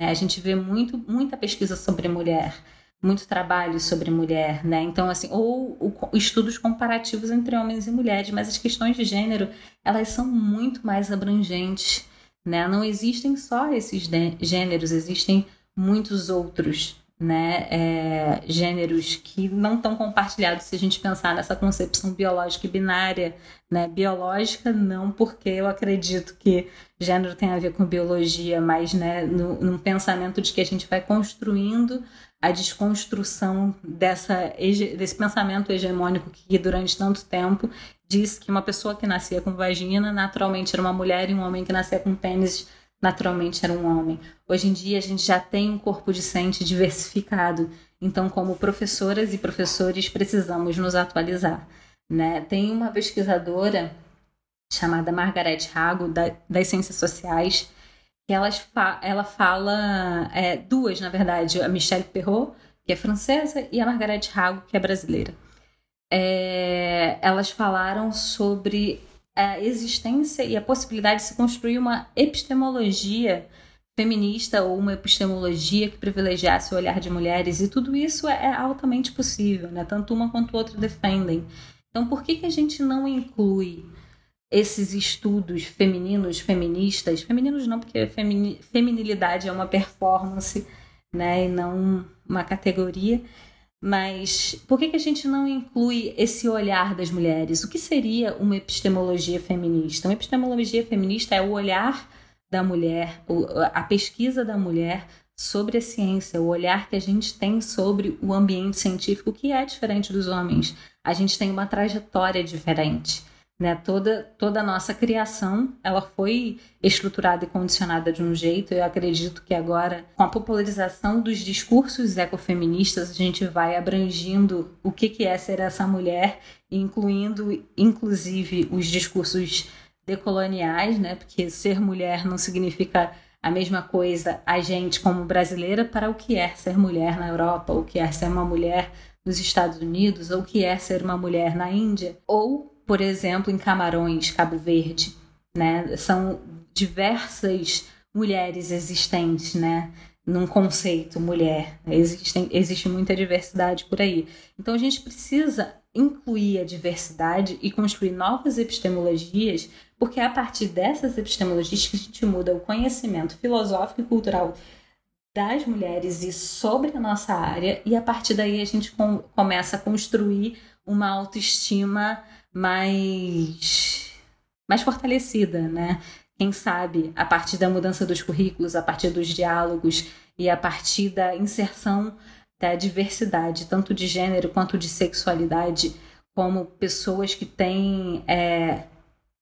né? A gente vê muito, muita pesquisa sobre mulher, muito trabalho sobre mulher, né? Então, assim, ou, ou, estudos comparativos entre homens e mulheres, mas as questões de gênero, elas são muito mais abrangentes, né? Não existem só esses gêneros, existem muitos outros, né, é, gêneros que não estão compartilhados se a gente pensar nessa concepção biológica e binária, né, biológica não porque eu acredito que gênero tem a ver com biologia, mas né, no, num pensamento de que a gente vai construindo a desconstrução dessa, desse pensamento hegemônico que durante tanto tempo disse que uma pessoa que nascia com vagina naturalmente era uma mulher e um homem que nascia com pênis naturalmente era um homem. Hoje em dia a gente já tem um corpo discente diversificado, então como professoras e professores precisamos nos atualizar. Né? Tem uma pesquisadora chamada Margaret Hago, da, das Ciências Sociais, que ela, ela fala, é, duas na verdade, a Michelle Perrault, que é francesa, e a Margaret Hago, que é brasileira. É, elas falaram sobre a existência e a possibilidade de se construir uma epistemologia feminista ou uma epistemologia que privilegiasse o olhar de mulheres, e tudo isso é, é altamente possível, né? tanto uma quanto outra defendem. Então, por que, que a gente não inclui esses estudos femininos, feministas? Femininos não, porque feminilidade é uma performance né? e não uma categoria mas por que, que a gente não inclui esse olhar das mulheres? O que seria uma epistemologia feminista? Uma epistemologia feminista é o olhar da mulher, a pesquisa da mulher sobre a ciência, o olhar que a gente tem sobre o ambiente científico, que é diferente dos homens. A gente tem uma trajetória diferente. Né? Toda, toda a nossa criação ela foi estruturada e condicionada de um jeito. Eu acredito que agora, com a popularização dos discursos ecofeministas, a gente vai abrangindo o que, que é ser essa mulher, incluindo inclusive os discursos decoloniais, né? porque ser mulher não significa a mesma coisa a gente como brasileira para o que é ser mulher na Europa, o que é ser uma mulher nos Estados Unidos, ou o que é ser uma mulher na Índia, ou por exemplo, em Camarões, Cabo Verde, né? São diversas mulheres existentes, né? Num conceito mulher. Existem, existe muita diversidade por aí. Então a gente precisa incluir a diversidade e construir novas epistemologias, porque é a partir dessas epistemologias que a gente muda o conhecimento filosófico e cultural das mulheres e sobre a nossa área, e a partir daí a gente com, começa a construir uma autoestima mais, mais fortalecida, né? Quem sabe, a partir da mudança dos currículos, a partir dos diálogos e a partir da inserção da diversidade, tanto de gênero quanto de sexualidade, como pessoas que têm é,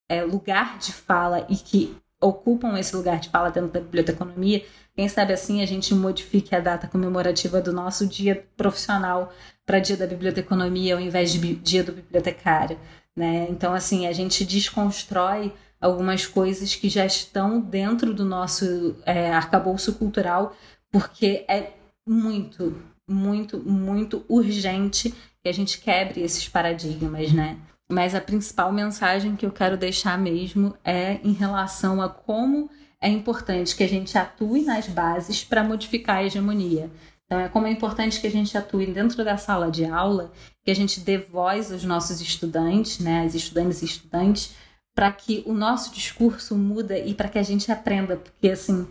é, lugar de fala e que ocupam esse lugar de fala dentro da biblioteconomia, quem sabe assim a gente modifique a data comemorativa do nosso dia profissional para dia da biblioteconomia ao invés de dia do bibliotecário, né? Então assim a gente desconstrói algumas coisas que já estão dentro do nosso é, arcabouço cultural porque é muito, muito, muito urgente que a gente quebre esses paradigmas, né? Mas a principal mensagem que eu quero deixar mesmo é em relação a como é importante que a gente atue nas bases para modificar a hegemonia. Então, é como é importante que a gente atue dentro da sala de aula, que a gente dê voz aos nossos estudantes, né, as estudantes e estudantes, para que o nosso discurso muda e para que a gente aprenda, porque assim,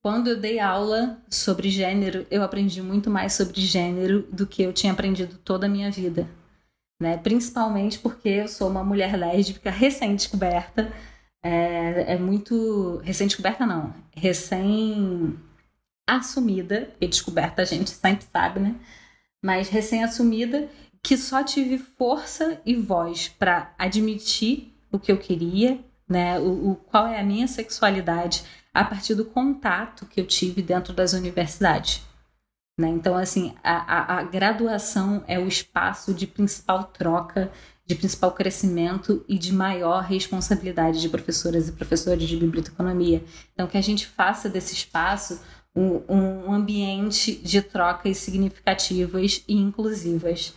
quando eu dei aula sobre gênero, eu aprendi muito mais sobre gênero do que eu tinha aprendido toda a minha vida. Né? Principalmente porque eu sou uma mulher lésbica recém-descoberta. É, é muito. Recém-descoberta, não. Recém-assumida. E descoberta a gente sempre sabe, né? Mas recém-assumida, que só tive força e voz para admitir o que eu queria, né? O, o, qual é a minha sexualidade a partir do contato que eu tive dentro das universidades. Né? Então, assim, a, a, a graduação é o espaço de principal troca, de principal crescimento e de maior responsabilidade de professoras e professores de biblioteconomia. Então, que a gente faça desse espaço um, um ambiente de trocas significativas e inclusivas.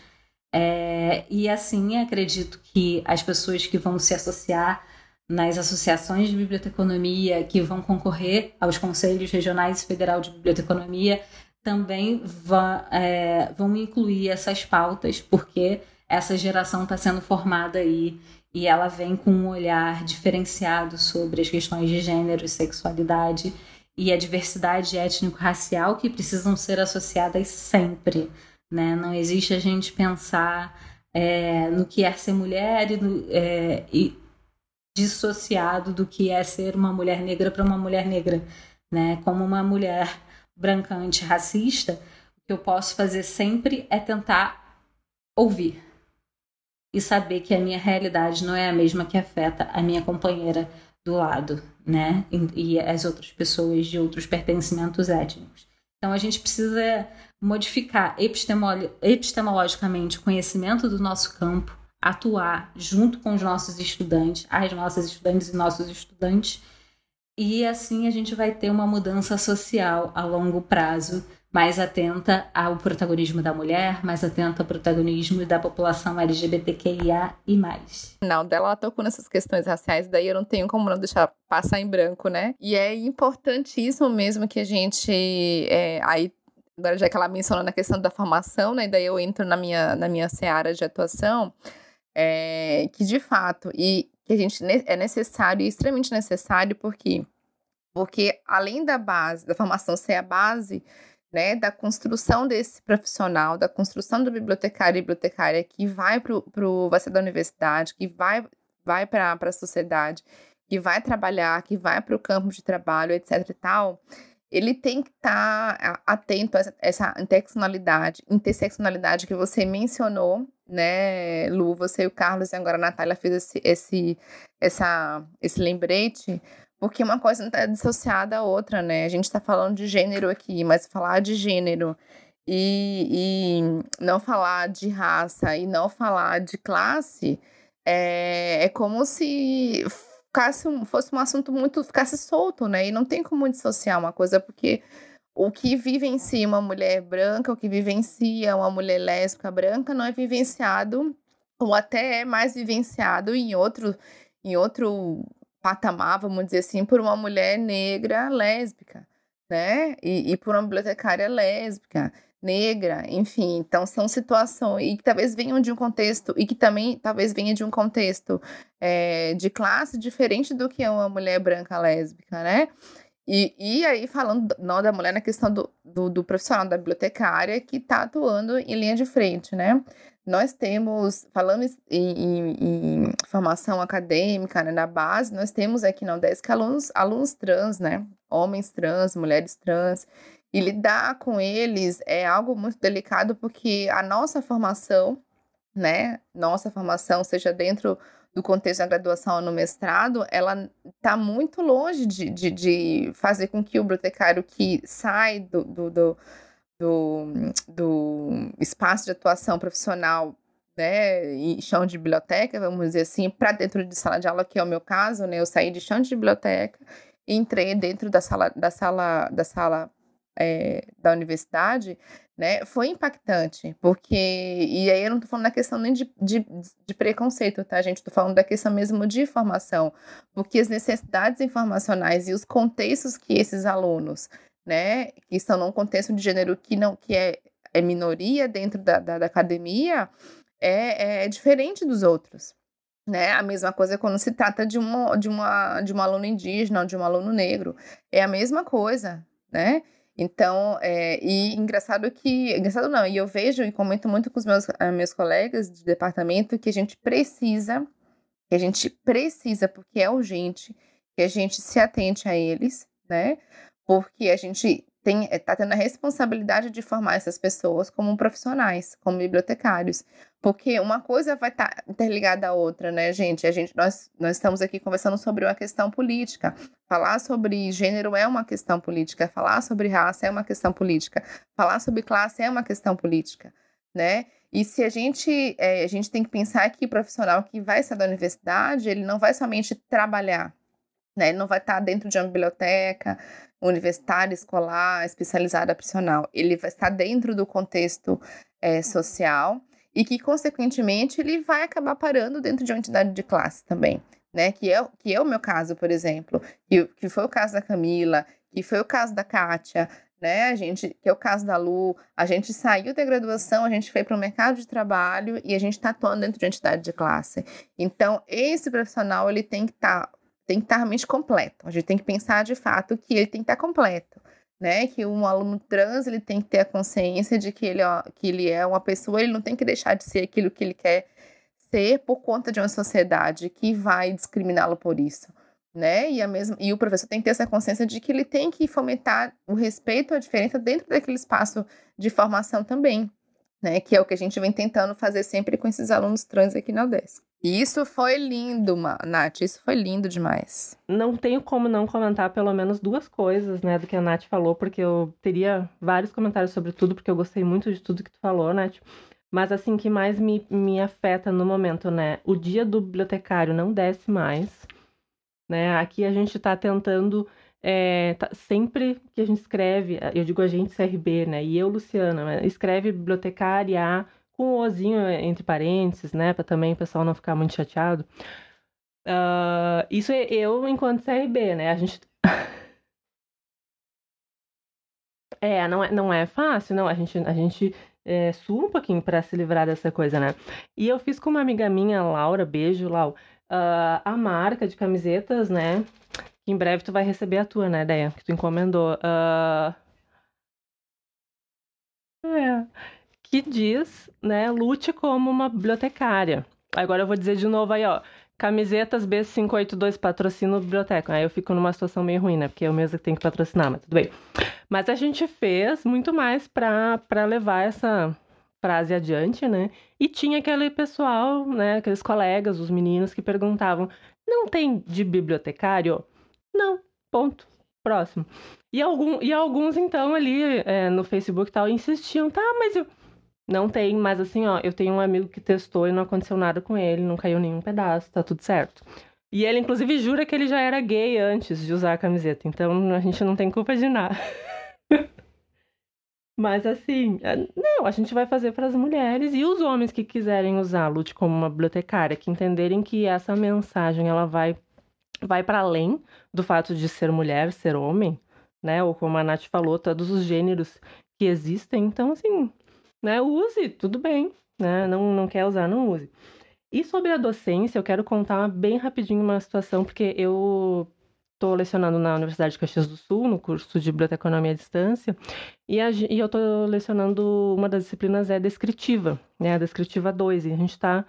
É, e assim, acredito que as pessoas que vão se associar nas associações de biblioteconomia que vão concorrer aos conselhos regionais e federal de biblioteconomia também vá, é, vão incluir essas pautas, porque essa geração está sendo formada aí e ela vem com um olhar diferenciado sobre as questões de gênero e sexualidade e a diversidade étnico-racial que precisam ser associadas sempre. Né? Não existe a gente pensar é, no que é ser mulher e, no, é, e dissociado do que é ser uma mulher negra para uma mulher negra, né? Como uma mulher branca antirracista, o que eu posso fazer sempre é tentar ouvir e saber que a minha realidade não é a mesma que afeta a minha companheira do lado, né? E, as outras pessoas de outros pertencimentos étnicos. Então a gente precisa modificar epistemologicamente o conhecimento do nosso campo, atuar junto com os nossos estudantes, as nossas estudantes e nossos estudantes, e assim a gente vai ter uma mudança social a longo prazo, mais atenta ao protagonismo da mulher, mais atenta ao protagonismo da população LGBTQIA e mais. Não, dela ela tocou nessas questões raciais, daí eu não tenho como não deixar passar em branco, né? E é importantíssimo mesmo que a gente é, aí agora já que ela mencionou na questão da formação, né? Daí eu entro na minha, na minha seara de atuação, é, que de fato, e que a gente é necessário, extremamente necessário, porque porque além da base, da formação ser a base, né, da construção desse profissional, da construção do bibliotecário e bibliotecária que vai para vai ser da universidade, que vai vai para a sociedade, que vai trabalhar, que vai para o campo de trabalho, etc e tal, ele tem que estar tá atento a essa interseccionalidade, interseccionalidade que você mencionou, né, Lu, você e o Carlos, e agora a Natália fez esse, esse, essa, esse lembrete, porque uma coisa não está dissociada à outra, né? A gente está falando de gênero aqui, mas falar de gênero e, e não falar de raça e não falar de classe é, é como se ficasse um, fosse um assunto muito ficasse solto, né? E não tem como dissociar uma coisa porque o que vivencia uma mulher branca, o que vivencia uma mulher lésbica branca não é vivenciado ou até é mais vivenciado em outro em outro patamar, vamos dizer assim, por uma mulher negra lésbica, né? E, e por uma bibliotecária lésbica. negra, enfim, então são situações e que talvez venham de um contexto e que também talvez venha de um contexto é, de classe diferente do que é uma mulher branca lésbica, né? E, e aí, falando não da mulher na questão do, do, do profissional da bibliotecária que está atuando em linha de frente, né? Nós temos, falando em, em, em formação acadêmica, né, na base, nós temos aqui na UDESC alunos, alunos trans, né? Homens trans, mulheres trans. E lidar com eles é algo muito delicado porque a nossa formação, né? Nossa formação, seja dentro do contexto da graduação ou no mestrado, ela está muito longe de, de, de, fazer com que o bibliotecário que sai do, do, do, do, do espaço de atuação profissional né, e chão de biblioteca, vamos dizer assim, para dentro de sala de aula, que é o meu caso, né, eu saí de chão de biblioteca e entrei dentro da sala da sala da sala é, da universidade, né, foi impactante, porque, e aí eu não estou falando da questão nem de, de, de preconceito, tá, gente, estou falando da questão mesmo de formação, porque as necessidades informacionais e os contextos que esses alunos, né, que estão num contexto de gênero que não, que é, é minoria dentro da, da, da academia, é, é diferente dos outros, né? A mesma coisa quando se trata de, uma, de, uma, de um aluno indígena ou de um aluno negro. É a mesma coisa, né? Então, é, e engraçado que, engraçado não, e eu vejo e comento muito com os meus, uh, meus colegas de departamento que a gente precisa, que a gente precisa, porque é urgente, que a gente se atente a eles, né? Porque a gente tem, eh, tá tendo a responsabilidade de formar essas pessoas como profissionais, como bibliotecários. Porque uma coisa vai estar tá interligada à outra, né, gente? A gente nós, nós estamos aqui conversando sobre uma questão política. Falar sobre gênero é uma questão política, falar sobre raça é uma questão política, falar sobre classe é uma questão política, né? E se a gente, é, a gente tem que pensar que o profissional que vai sair da universidade, ele não vai somente trabalhar, né? Ele não vai estar dentro de uma biblioteca, universitária, escolar, especializada, profissional. Ele vai estar dentro do contexto é, social e que, consequentemente, ele vai acabar parando dentro de uma entidade de classe também, né? Que é, que é o meu caso, por exemplo, que, que foi o caso da Camila, que foi o caso da Kátia, né? A gente, que é o caso da Lu, a gente saiu da graduação, a gente foi para o mercado de trabalho e a gente está atuando dentro de uma entidade de classe. Então, esse profissional ele tem que estar tá tem que estar realmente completo. A gente tem que pensar de fato que ele tem que estar completo, né? Que um aluno trans ele tem que ter a consciência de que ele, ó, que ele é uma pessoa, ele não tem que deixar de ser aquilo que ele quer ser por conta de uma sociedade que vai discriminá-lo por isso. Né? E, a mesma, e o professor tem que ter essa consciência de que ele tem que fomentar o respeito à diferença dentro daquele espaço de formação também, né? Que é o que a gente vem tentando fazer sempre com esses alunos trans aqui na UDESC. Isso foi lindo, Nath. Isso foi lindo demais. Não tenho como não comentar pelo menos duas coisas, né, do que a Nath falou, porque eu teria vários comentários sobre tudo, porque eu gostei muito de tudo que tu falou, Nath. Mas assim, que mais me, me afeta no momento, né? O dia do bibliotecário não desce mais. Né? Aqui a gente está tentando. É, tá, sempre que a gente escreve, eu digo a gente CRB, né? E eu, Luciana, escreve bibliotecária com o ozinho entre parênteses, né? Para também o pessoal não ficar muito chateado. Uh, isso é eu enquanto CRB, né? A gente. é, não é, não é fácil, não. A gente, a gente é, sua um pouquinho para se livrar dessa coisa, né? E eu fiz com uma amiga minha, Laura, beijo, Lau, uh, a marca de camisetas, né? Que em breve tu vai receber a tua, né, ideia Que tu encomendou. Uh... É que diz, né, lute como uma bibliotecária. Agora eu vou dizer de novo aí, ó, camisetas B582 patrocina biblioteca. Aí eu fico numa situação meio ruim, né, porque eu mesmo tenho que patrocinar, mas tudo bem. Mas a gente fez muito mais para levar essa frase adiante, né? E tinha aquele pessoal, né, aqueles colegas, os meninos que perguntavam: "Não tem de bibliotecário?" Não, ponto. Próximo. E, algum, e alguns, então, ali é, no Facebook e tal, insistiam, tá, mas eu, não tem, mas assim, ó, eu tenho um amigo que testou e não aconteceu nada com ele, não caiu nenhum pedaço, tá tudo certo. E ele, inclusive, jura que ele já era gay antes de usar a camiseta, então a gente não tem culpa de nada. Mas assim, é, não, a gente vai fazer para as mulheres e os homens que quiserem usar Lute como uma bibliotecária, que entenderem que essa mensagem ela vai vai para além do fato de ser mulher, ser homem, né? Ou como a Nath falou, todos os gêneros que existem. Então, assim, né, use, tudo bem. Né? Não, não quer usar, não use. E sobre a docência, eu quero contar bem rapidinho uma situação, porque eu estou lecionando na Universidade de Caxias do Sul, no curso de Biblioteconomia à Distância, e, a, e eu estou lecionando, uma das disciplinas é descritiva, né, a descritiva 2, e a gente está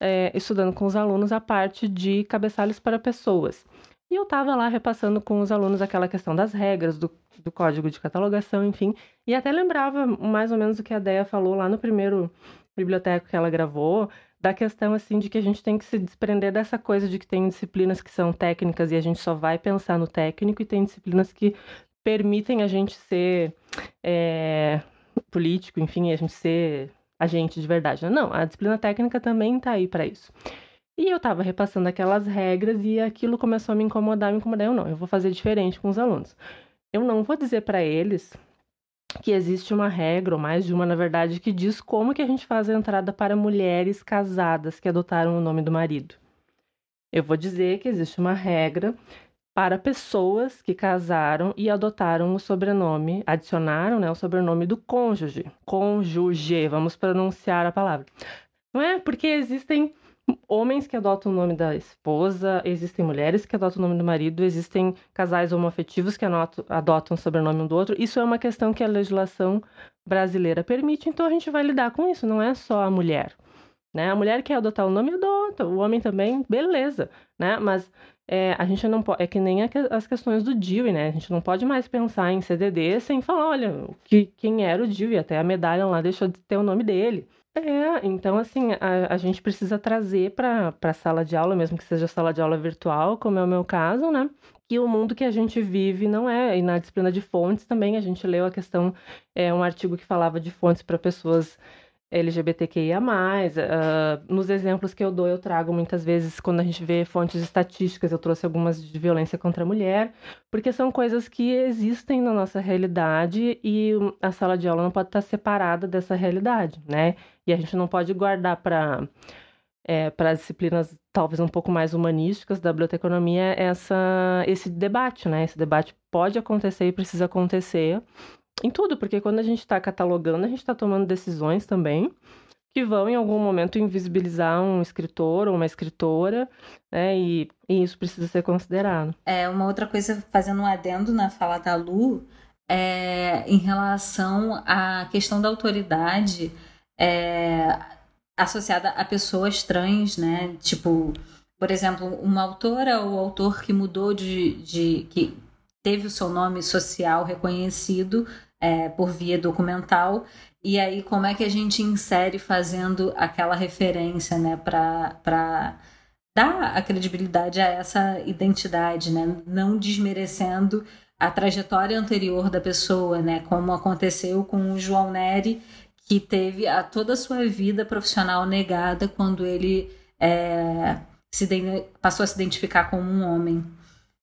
é, estudando com os alunos a parte de cabeçalhos para pessoas. E eu estava lá repassando com os alunos aquela questão das regras, do, do código de catalogação, enfim, e até lembrava mais ou menos o que a Deia falou lá no primeiro biblioteca que ela gravou, da questão assim de que a gente tem que se desprender dessa coisa de que tem disciplinas que são técnicas e a gente só vai pensar no técnico e tem disciplinas que permitem a gente ser é, político, enfim, a gente ser agente de verdade. Não, a disciplina técnica também está aí para isso. E eu estava repassando aquelas regras e aquilo começou a me incomodar, me incomodar. Eu não, eu vou fazer diferente com os alunos. Eu não vou dizer para eles que existe uma regra, ou mais de uma, na verdade, que diz como que a gente faz a entrada para mulheres casadas que adotaram o nome do marido. Eu vou dizer que existe uma regra para pessoas que casaram e adotaram o sobrenome, adicionaram né, o sobrenome do cônjuge. Cônjuge, vamos pronunciar a palavra. Não é? Porque existem homens que adotam o nome da esposa, existem mulheres que adotam o nome do marido, existem casais homoafetivos que adotam o sobrenome um do outro. Isso é uma questão que a legislação brasileira permite, então a gente vai lidar com isso, não é só a mulher. Né? A mulher quer adotar o nome, adota. O homem também, beleza, né? Mas é, a gente não pode. É que nem as questões do Dewey, né? A gente não pode mais pensar em CDD sem falar, olha, que, quem era o Dewey, até a medalha lá deixou de ter o nome dele. É, então assim, a, a gente precisa trazer para a sala de aula, mesmo que seja sala de aula virtual, como é o meu caso, né? Que o mundo que a gente vive não é. E na disciplina de fontes também a gente leu a questão, é um artigo que falava de fontes para pessoas LGBTQIA+. Uh, nos exemplos que eu dou, eu trago muitas vezes, quando a gente vê fontes estatísticas, eu trouxe algumas de violência contra a mulher, porque são coisas que existem na nossa realidade e a sala de aula não pode estar separada dessa realidade, né? E a gente não pode guardar para é, para as disciplinas talvez um pouco mais humanísticas da biblioteconomia essa, esse debate, né? Esse debate pode acontecer e precisa acontecer, em tudo, porque quando a gente está catalogando, a gente está tomando decisões também que vão, em algum momento, invisibilizar um escritor ou uma escritora, né? E, e isso precisa ser considerado. É, uma outra coisa, fazendo um adendo na fala da Lu, é, em relação à questão da autoridade é, associada a pessoas trans, né? Tipo, por exemplo, uma autora ou autor que mudou de, de que teve o seu nome social reconhecido é, por via documental. E aí, como é que a gente insere fazendo aquela referência, né, para dar a credibilidade a essa identidade, né, não desmerecendo a trajetória anterior da pessoa, né, como aconteceu com o João Neri, que teve a toda a sua vida profissional negada quando ele é, se passou a se identificar como um homem.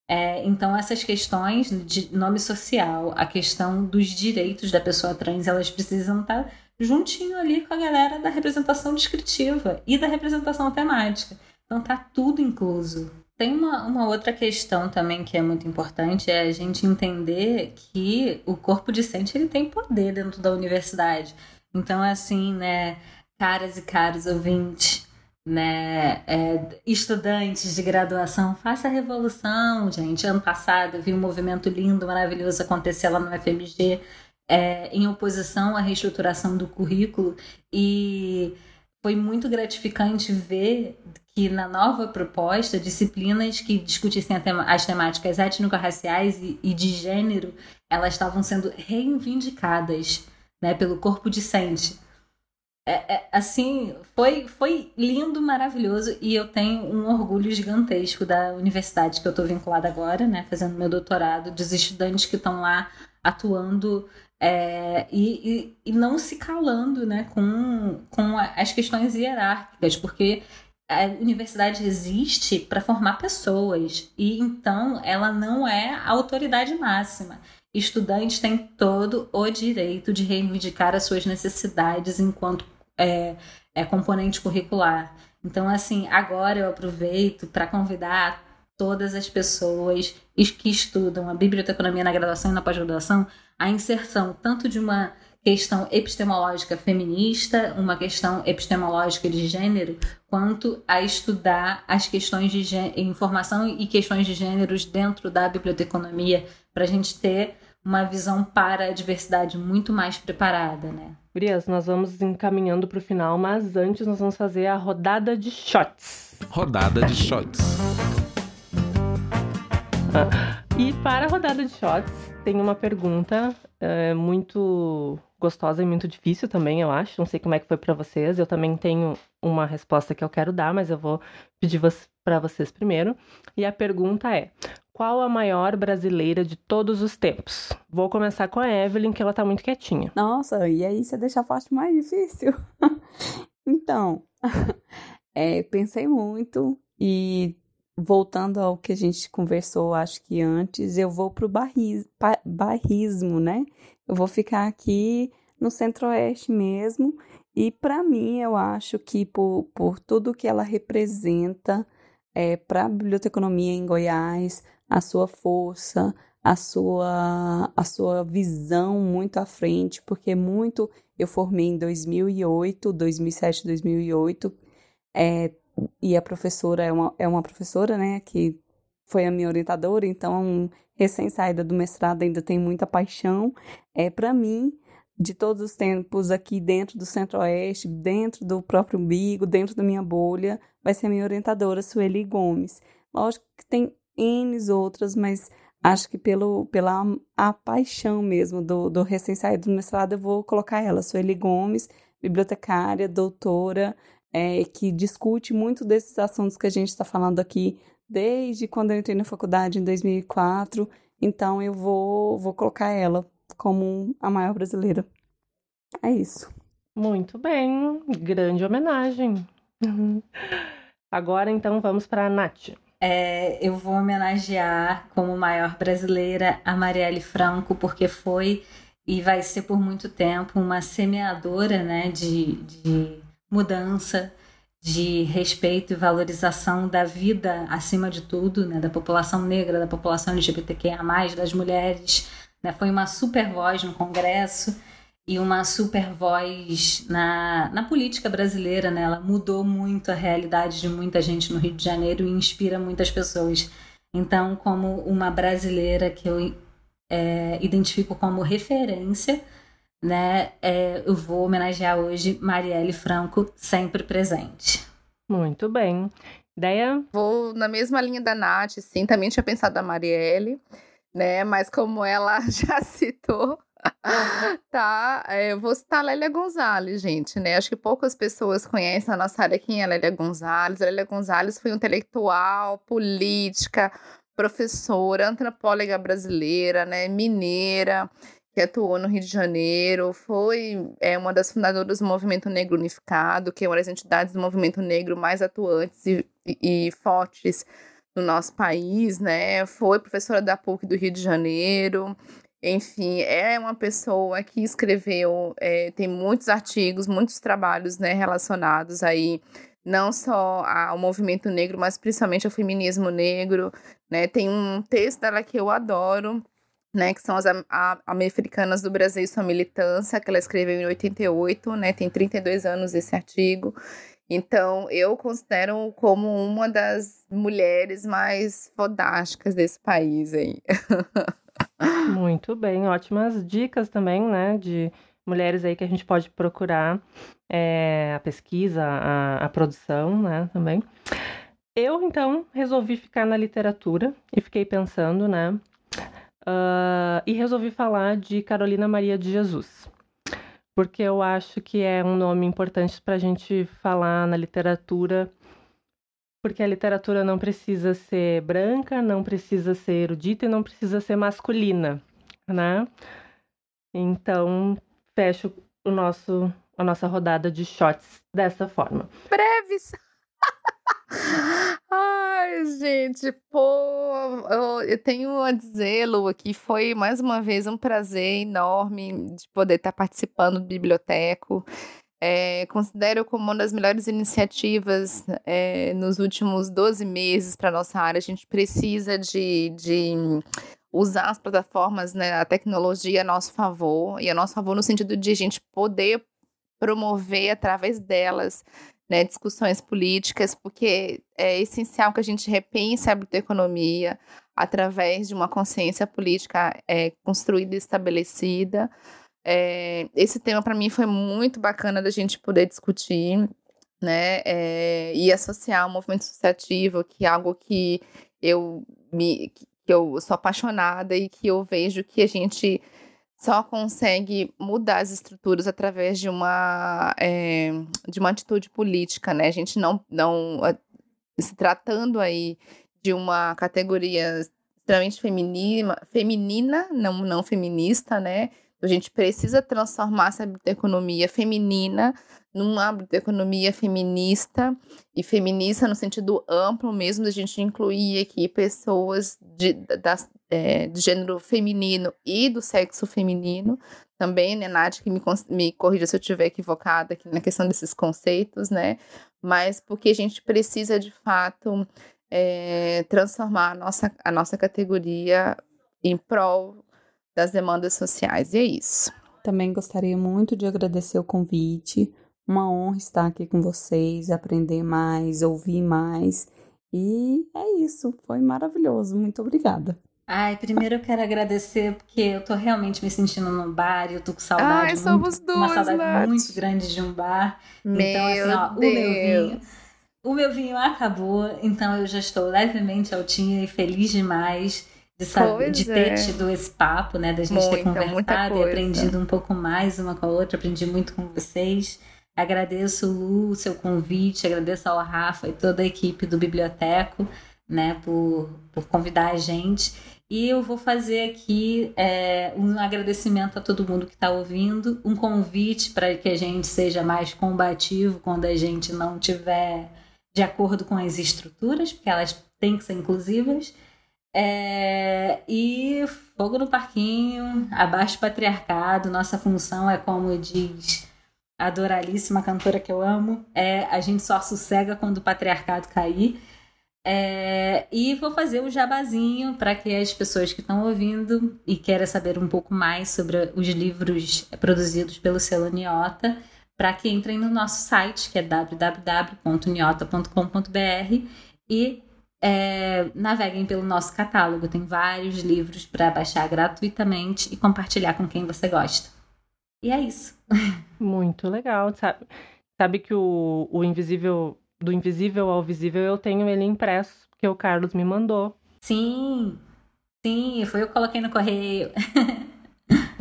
É, então, essas questões de nome social, a questão dos direitos da pessoa trans, elas precisam estar juntinho ali com a galera da representação descritiva e da representação temática. Então, tá tudo incluso. Tem uma, uma outra questão também que é muito importante, é a gente entender que o corpo discente ele tem poder dentro da universidade. Então, assim, né, caras e caros ouvintes, né, é, estudantes de graduação, faça a revolução, gente. Ano passado eu vi um movimento lindo, maravilhoso acontecer lá no FMG, é, em oposição à reestruturação do currículo, e foi muito gratificante ver que na nova proposta, disciplinas que discutissem as temáticas étnico-raciais e, e de gênero, elas estavam sendo reivindicadas né, pelo corpo discente é, é, assim, foi, foi lindo, maravilhoso e eu tenho um orgulho gigantesco da universidade que eu estou vinculada agora, né, fazendo meu doutorado, dos estudantes que estão lá atuando é, e, e, e, não se calando né, com, com as questões hierárquicas, porque a universidade existe para formar pessoas e então ela não é a autoridade máxima. Estudantes têm todo o direito de reivindicar as suas necessidades enquanto é, é componente curricular. Então, assim, agora eu aproveito para convidar todas as pessoas que estudam a biblioteconomia na graduação e na pós-graduação a inserção tanto de uma questão epistemológica feminista, uma questão epistemológica de gênero, quanto a estudar as questões de informação e questões de gêneros dentro da biblioteconomia, para a gente ter uma visão para a diversidade muito mais preparada, né? Gurias, nós vamos encaminhando para o final, mas antes nós vamos fazer a rodada de shots. Rodada de shots. e para a rodada de shots, tem uma pergunta é, muito gostosa e muito difícil também, eu acho. Não sei como é que foi para vocês. Eu também tenho uma resposta que eu quero dar, mas eu vou pedir para vocês primeiro. E a pergunta é: qual a maior brasileira de todos os tempos? Vou começar com a Evelyn, que ela tá muito quietinha. Nossa, e aí você deixa a parte mais difícil. então, é, pensei muito e voltando ao que a gente conversou, acho que antes, eu vou pro barris, barrismo, né? Eu vou ficar aqui no centro-oeste mesmo. E para mim, eu acho que por, por tudo que ela representa é, para a biblioteconomia em Goiás, a sua força, a sua, a sua visão muito à frente, porque muito eu formei em 2008, 2007, 2008, é, e a professora é uma, é uma professora, né, que foi a minha orientadora, então, recém-saída do mestrado, ainda tem muita paixão. É, para mim, de todos os tempos aqui dentro do Centro-Oeste, dentro do próprio umbigo, dentro da minha bolha, vai ser minha orientadora, Sueli Gomes. Lógico que tem N outras, mas acho que pelo, pela a paixão mesmo do, do recém-saído do mestrado, eu vou colocar ela, Sueli Gomes, bibliotecária, doutora, é, que discute muito desses assuntos que a gente está falando aqui desde quando eu entrei na faculdade em 2004. Então eu vou, vou colocar ela como a maior brasileira. É isso. Muito bem, grande homenagem. Agora então vamos para a Nath. É, eu vou homenagear como maior brasileira a Marielle Franco, porque foi e vai ser por muito tempo uma semeadora né, de, de mudança, de respeito e valorização da vida acima de tudo, né, da população negra, da população LGBTQIA+, das mulheres. Né, foi uma super voz no Congresso e uma super voz na, na política brasileira. Né? Ela mudou muito a realidade de muita gente no Rio de Janeiro e inspira muitas pessoas. Então, como uma brasileira que eu é, identifico como referência, né? É, eu vou homenagear hoje Marielle Franco, sempre presente. Muito bem. Ideia? Vou na mesma linha da Nath, sim. Também tinha pensado a Marielle, né? Mas como ela já citou, tá, é, eu vou citar a Lélia Gonzalez, gente, né? Acho que poucas pessoas conhecem a nossa área quem é a Lélia Gonzalez. A Lélia Gonzalez foi intelectual, política, professora, antropóloga brasileira, né? Mineira que atuou no Rio de Janeiro, foi é, uma das fundadoras do Movimento Negro Unificado, que é uma das entidades do movimento negro mais atuantes e, e, e fortes no nosso país, né? Foi professora da PUC do Rio de Janeiro. Enfim, é uma pessoa que escreveu, é, tem muitos artigos, muitos trabalhos né, relacionados aí não só ao movimento negro, mas principalmente ao feminismo negro, né? Tem um texto dela que eu adoro, né, que são as americanas do Brasil e sua militância, que ela escreveu em 88, né, tem 32 anos esse artigo. Então, eu considero como uma das mulheres mais fodásticas desse país aí. Muito bem, ótimas dicas também, né, de mulheres aí que a gente pode procurar é, a pesquisa, a, a produção, né, também. Eu, então, resolvi ficar na literatura e fiquei pensando, né, Uh, e resolvi falar de Carolina Maria de Jesus, porque eu acho que é um nome importante para a gente falar na literatura, porque a literatura não precisa ser branca, não precisa ser erudita e não precisa ser masculina, né? Então, fecho o nosso, a nossa rodada de shots dessa forma. Breves! Ai, gente, pô, eu, eu tenho a dizer-lo que foi mais uma vez um prazer enorme de poder estar participando do Biblioteco. É, considero como uma das melhores iniciativas é, nos últimos 12 meses para nossa área. A gente precisa de, de usar as plataformas, né, a tecnologia a nosso favor, e a nosso favor no sentido de a gente poder promover através delas né, discussões políticas, porque é essencial que a gente repense a biblioteconomia através de uma consciência política é, construída e estabelecida. É, esse tema para mim foi muito bacana da gente poder discutir, né, é, e associar o movimento associativo, que é algo que eu me que eu sou apaixonada e que eu vejo que a gente só consegue mudar as estruturas através de uma, é, de uma atitude política, né? A gente não, não se tratando aí de uma categoria extremamente feminina, feminina não, não feminista, né? A gente precisa transformar essa economia feminina num âmbito de economia feminista e feminista no sentido amplo mesmo, da gente incluir aqui pessoas de, é, de gênero feminino e do sexo feminino também, né, Nath, que me, me corrija se eu estiver equivocada aqui na questão desses conceitos, né, mas porque a gente precisa, de fato, é, transformar a nossa, a nossa categoria em prol das demandas sociais, e é isso. Também gostaria muito de agradecer o convite, uma honra estar aqui com vocês, aprender mais, ouvir mais. E é isso, foi maravilhoso. Muito obrigada. Ai, primeiro eu quero agradecer porque eu tô realmente me sentindo no bar e eu tô com saudade. Ai, somos muito, duas, Uma saudade Nath. muito grande de um bar. Meu então, assim, ó, Deus. o meu vinho. O meu vinho acabou, então eu já estou levemente altinha e feliz demais de, saber, de ter é. tido esse papo, né? Da gente muita, ter conversado e aprendido um pouco mais uma com a outra. Aprendi muito com vocês. Agradeço, Lu, o seu convite, agradeço ao Rafa e toda a equipe do Biblioteco, né, por, por convidar a gente. E eu vou fazer aqui é, um agradecimento a todo mundo que está ouvindo, um convite para que a gente seja mais combativo quando a gente não tiver de acordo com as estruturas, porque elas têm que ser inclusivas. É, e fogo no parquinho, abaixo patriarcado, nossa função é como diz adoralíssima cantora que eu amo. É, a gente só sossega quando o patriarcado cair. É, e vou fazer o jabazinho para que as pessoas que estão ouvindo e querem saber um pouco mais sobre os livros produzidos pelo selo Niota, para que entrem no nosso site, que é www.niota.com.br e é, naveguem pelo nosso catálogo. Tem vários livros para baixar gratuitamente e compartilhar com quem você gosta. E é isso. Muito legal, sabe? Sabe que o, o invisível, do invisível ao visível, eu tenho ele impresso, que o Carlos me mandou. Sim, sim, foi eu que coloquei no correio.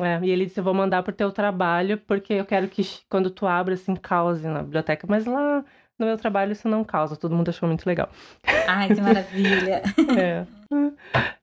É, e ele disse: Eu vou mandar pro teu trabalho, porque eu quero que quando tu abra, assim, cause na biblioteca. Mas lá no meu trabalho isso não causa, todo mundo achou muito legal. Ai, que maravilha! é.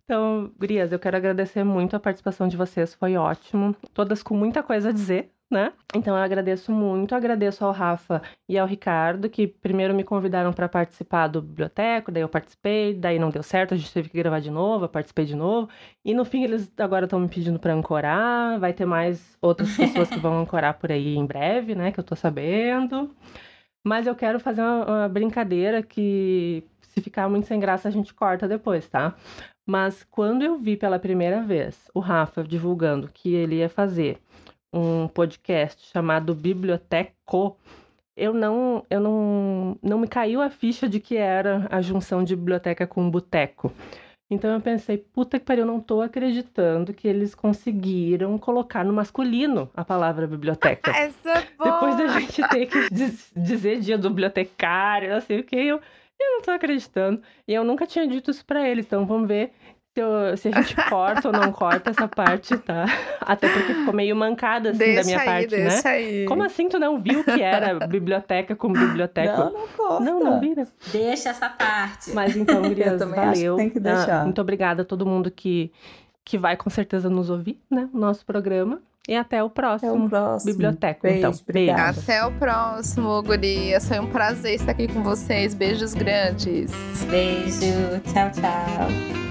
Então, Gurias, eu quero agradecer muito a participação de vocês, foi ótimo. Todas com muita coisa a dizer, né? Então eu agradeço muito, agradeço ao Rafa e ao Ricardo, que primeiro me convidaram para participar do biblioteco, daí eu participei, daí não deu certo, a gente teve que gravar de novo, eu participei de novo. E no fim eles agora estão me pedindo para ancorar, vai ter mais outras pessoas que vão ancorar por aí em breve, né, que eu tô sabendo. Mas eu quero fazer uma, uma brincadeira que se ficar muito sem graça a gente corta depois, tá? Mas quando eu vi pela primeira vez o Rafa divulgando que ele ia fazer um podcast chamado Biblioteco, eu não, eu não, não me caiu a ficha de que era a junção de biblioteca com boteco. Então eu pensei, puta que pariu, eu não tô acreditando que eles conseguiram colocar no masculino a palavra biblioteca. Essa é boa. Depois da gente ter que diz, dizer dia do bibliotecário, não sei o que, eu, eu não tô acreditando. E eu nunca tinha dito isso pra ele, então vamos ver eu, se a gente corta ou não corta essa parte, tá? Até porque ficou meio mancada, assim, deixa da minha aí, parte, né? Aí. Como assim tu não viu que era biblioteca como biblioteca? Não, não corta. Não, não vira. Deixa essa parte. Mas então, Gurias, valeu. tem que deixar. Ah, muito obrigada a todo mundo que, que vai com certeza nos ouvir, né? O nosso programa. E até o próximo. Até o próximo. Biblioteca, Beijo, então. obrigada. Beijo. Até o próximo, gurias. Foi um prazer estar aqui com vocês. Beijos grandes. Beijo. Tchau, tchau.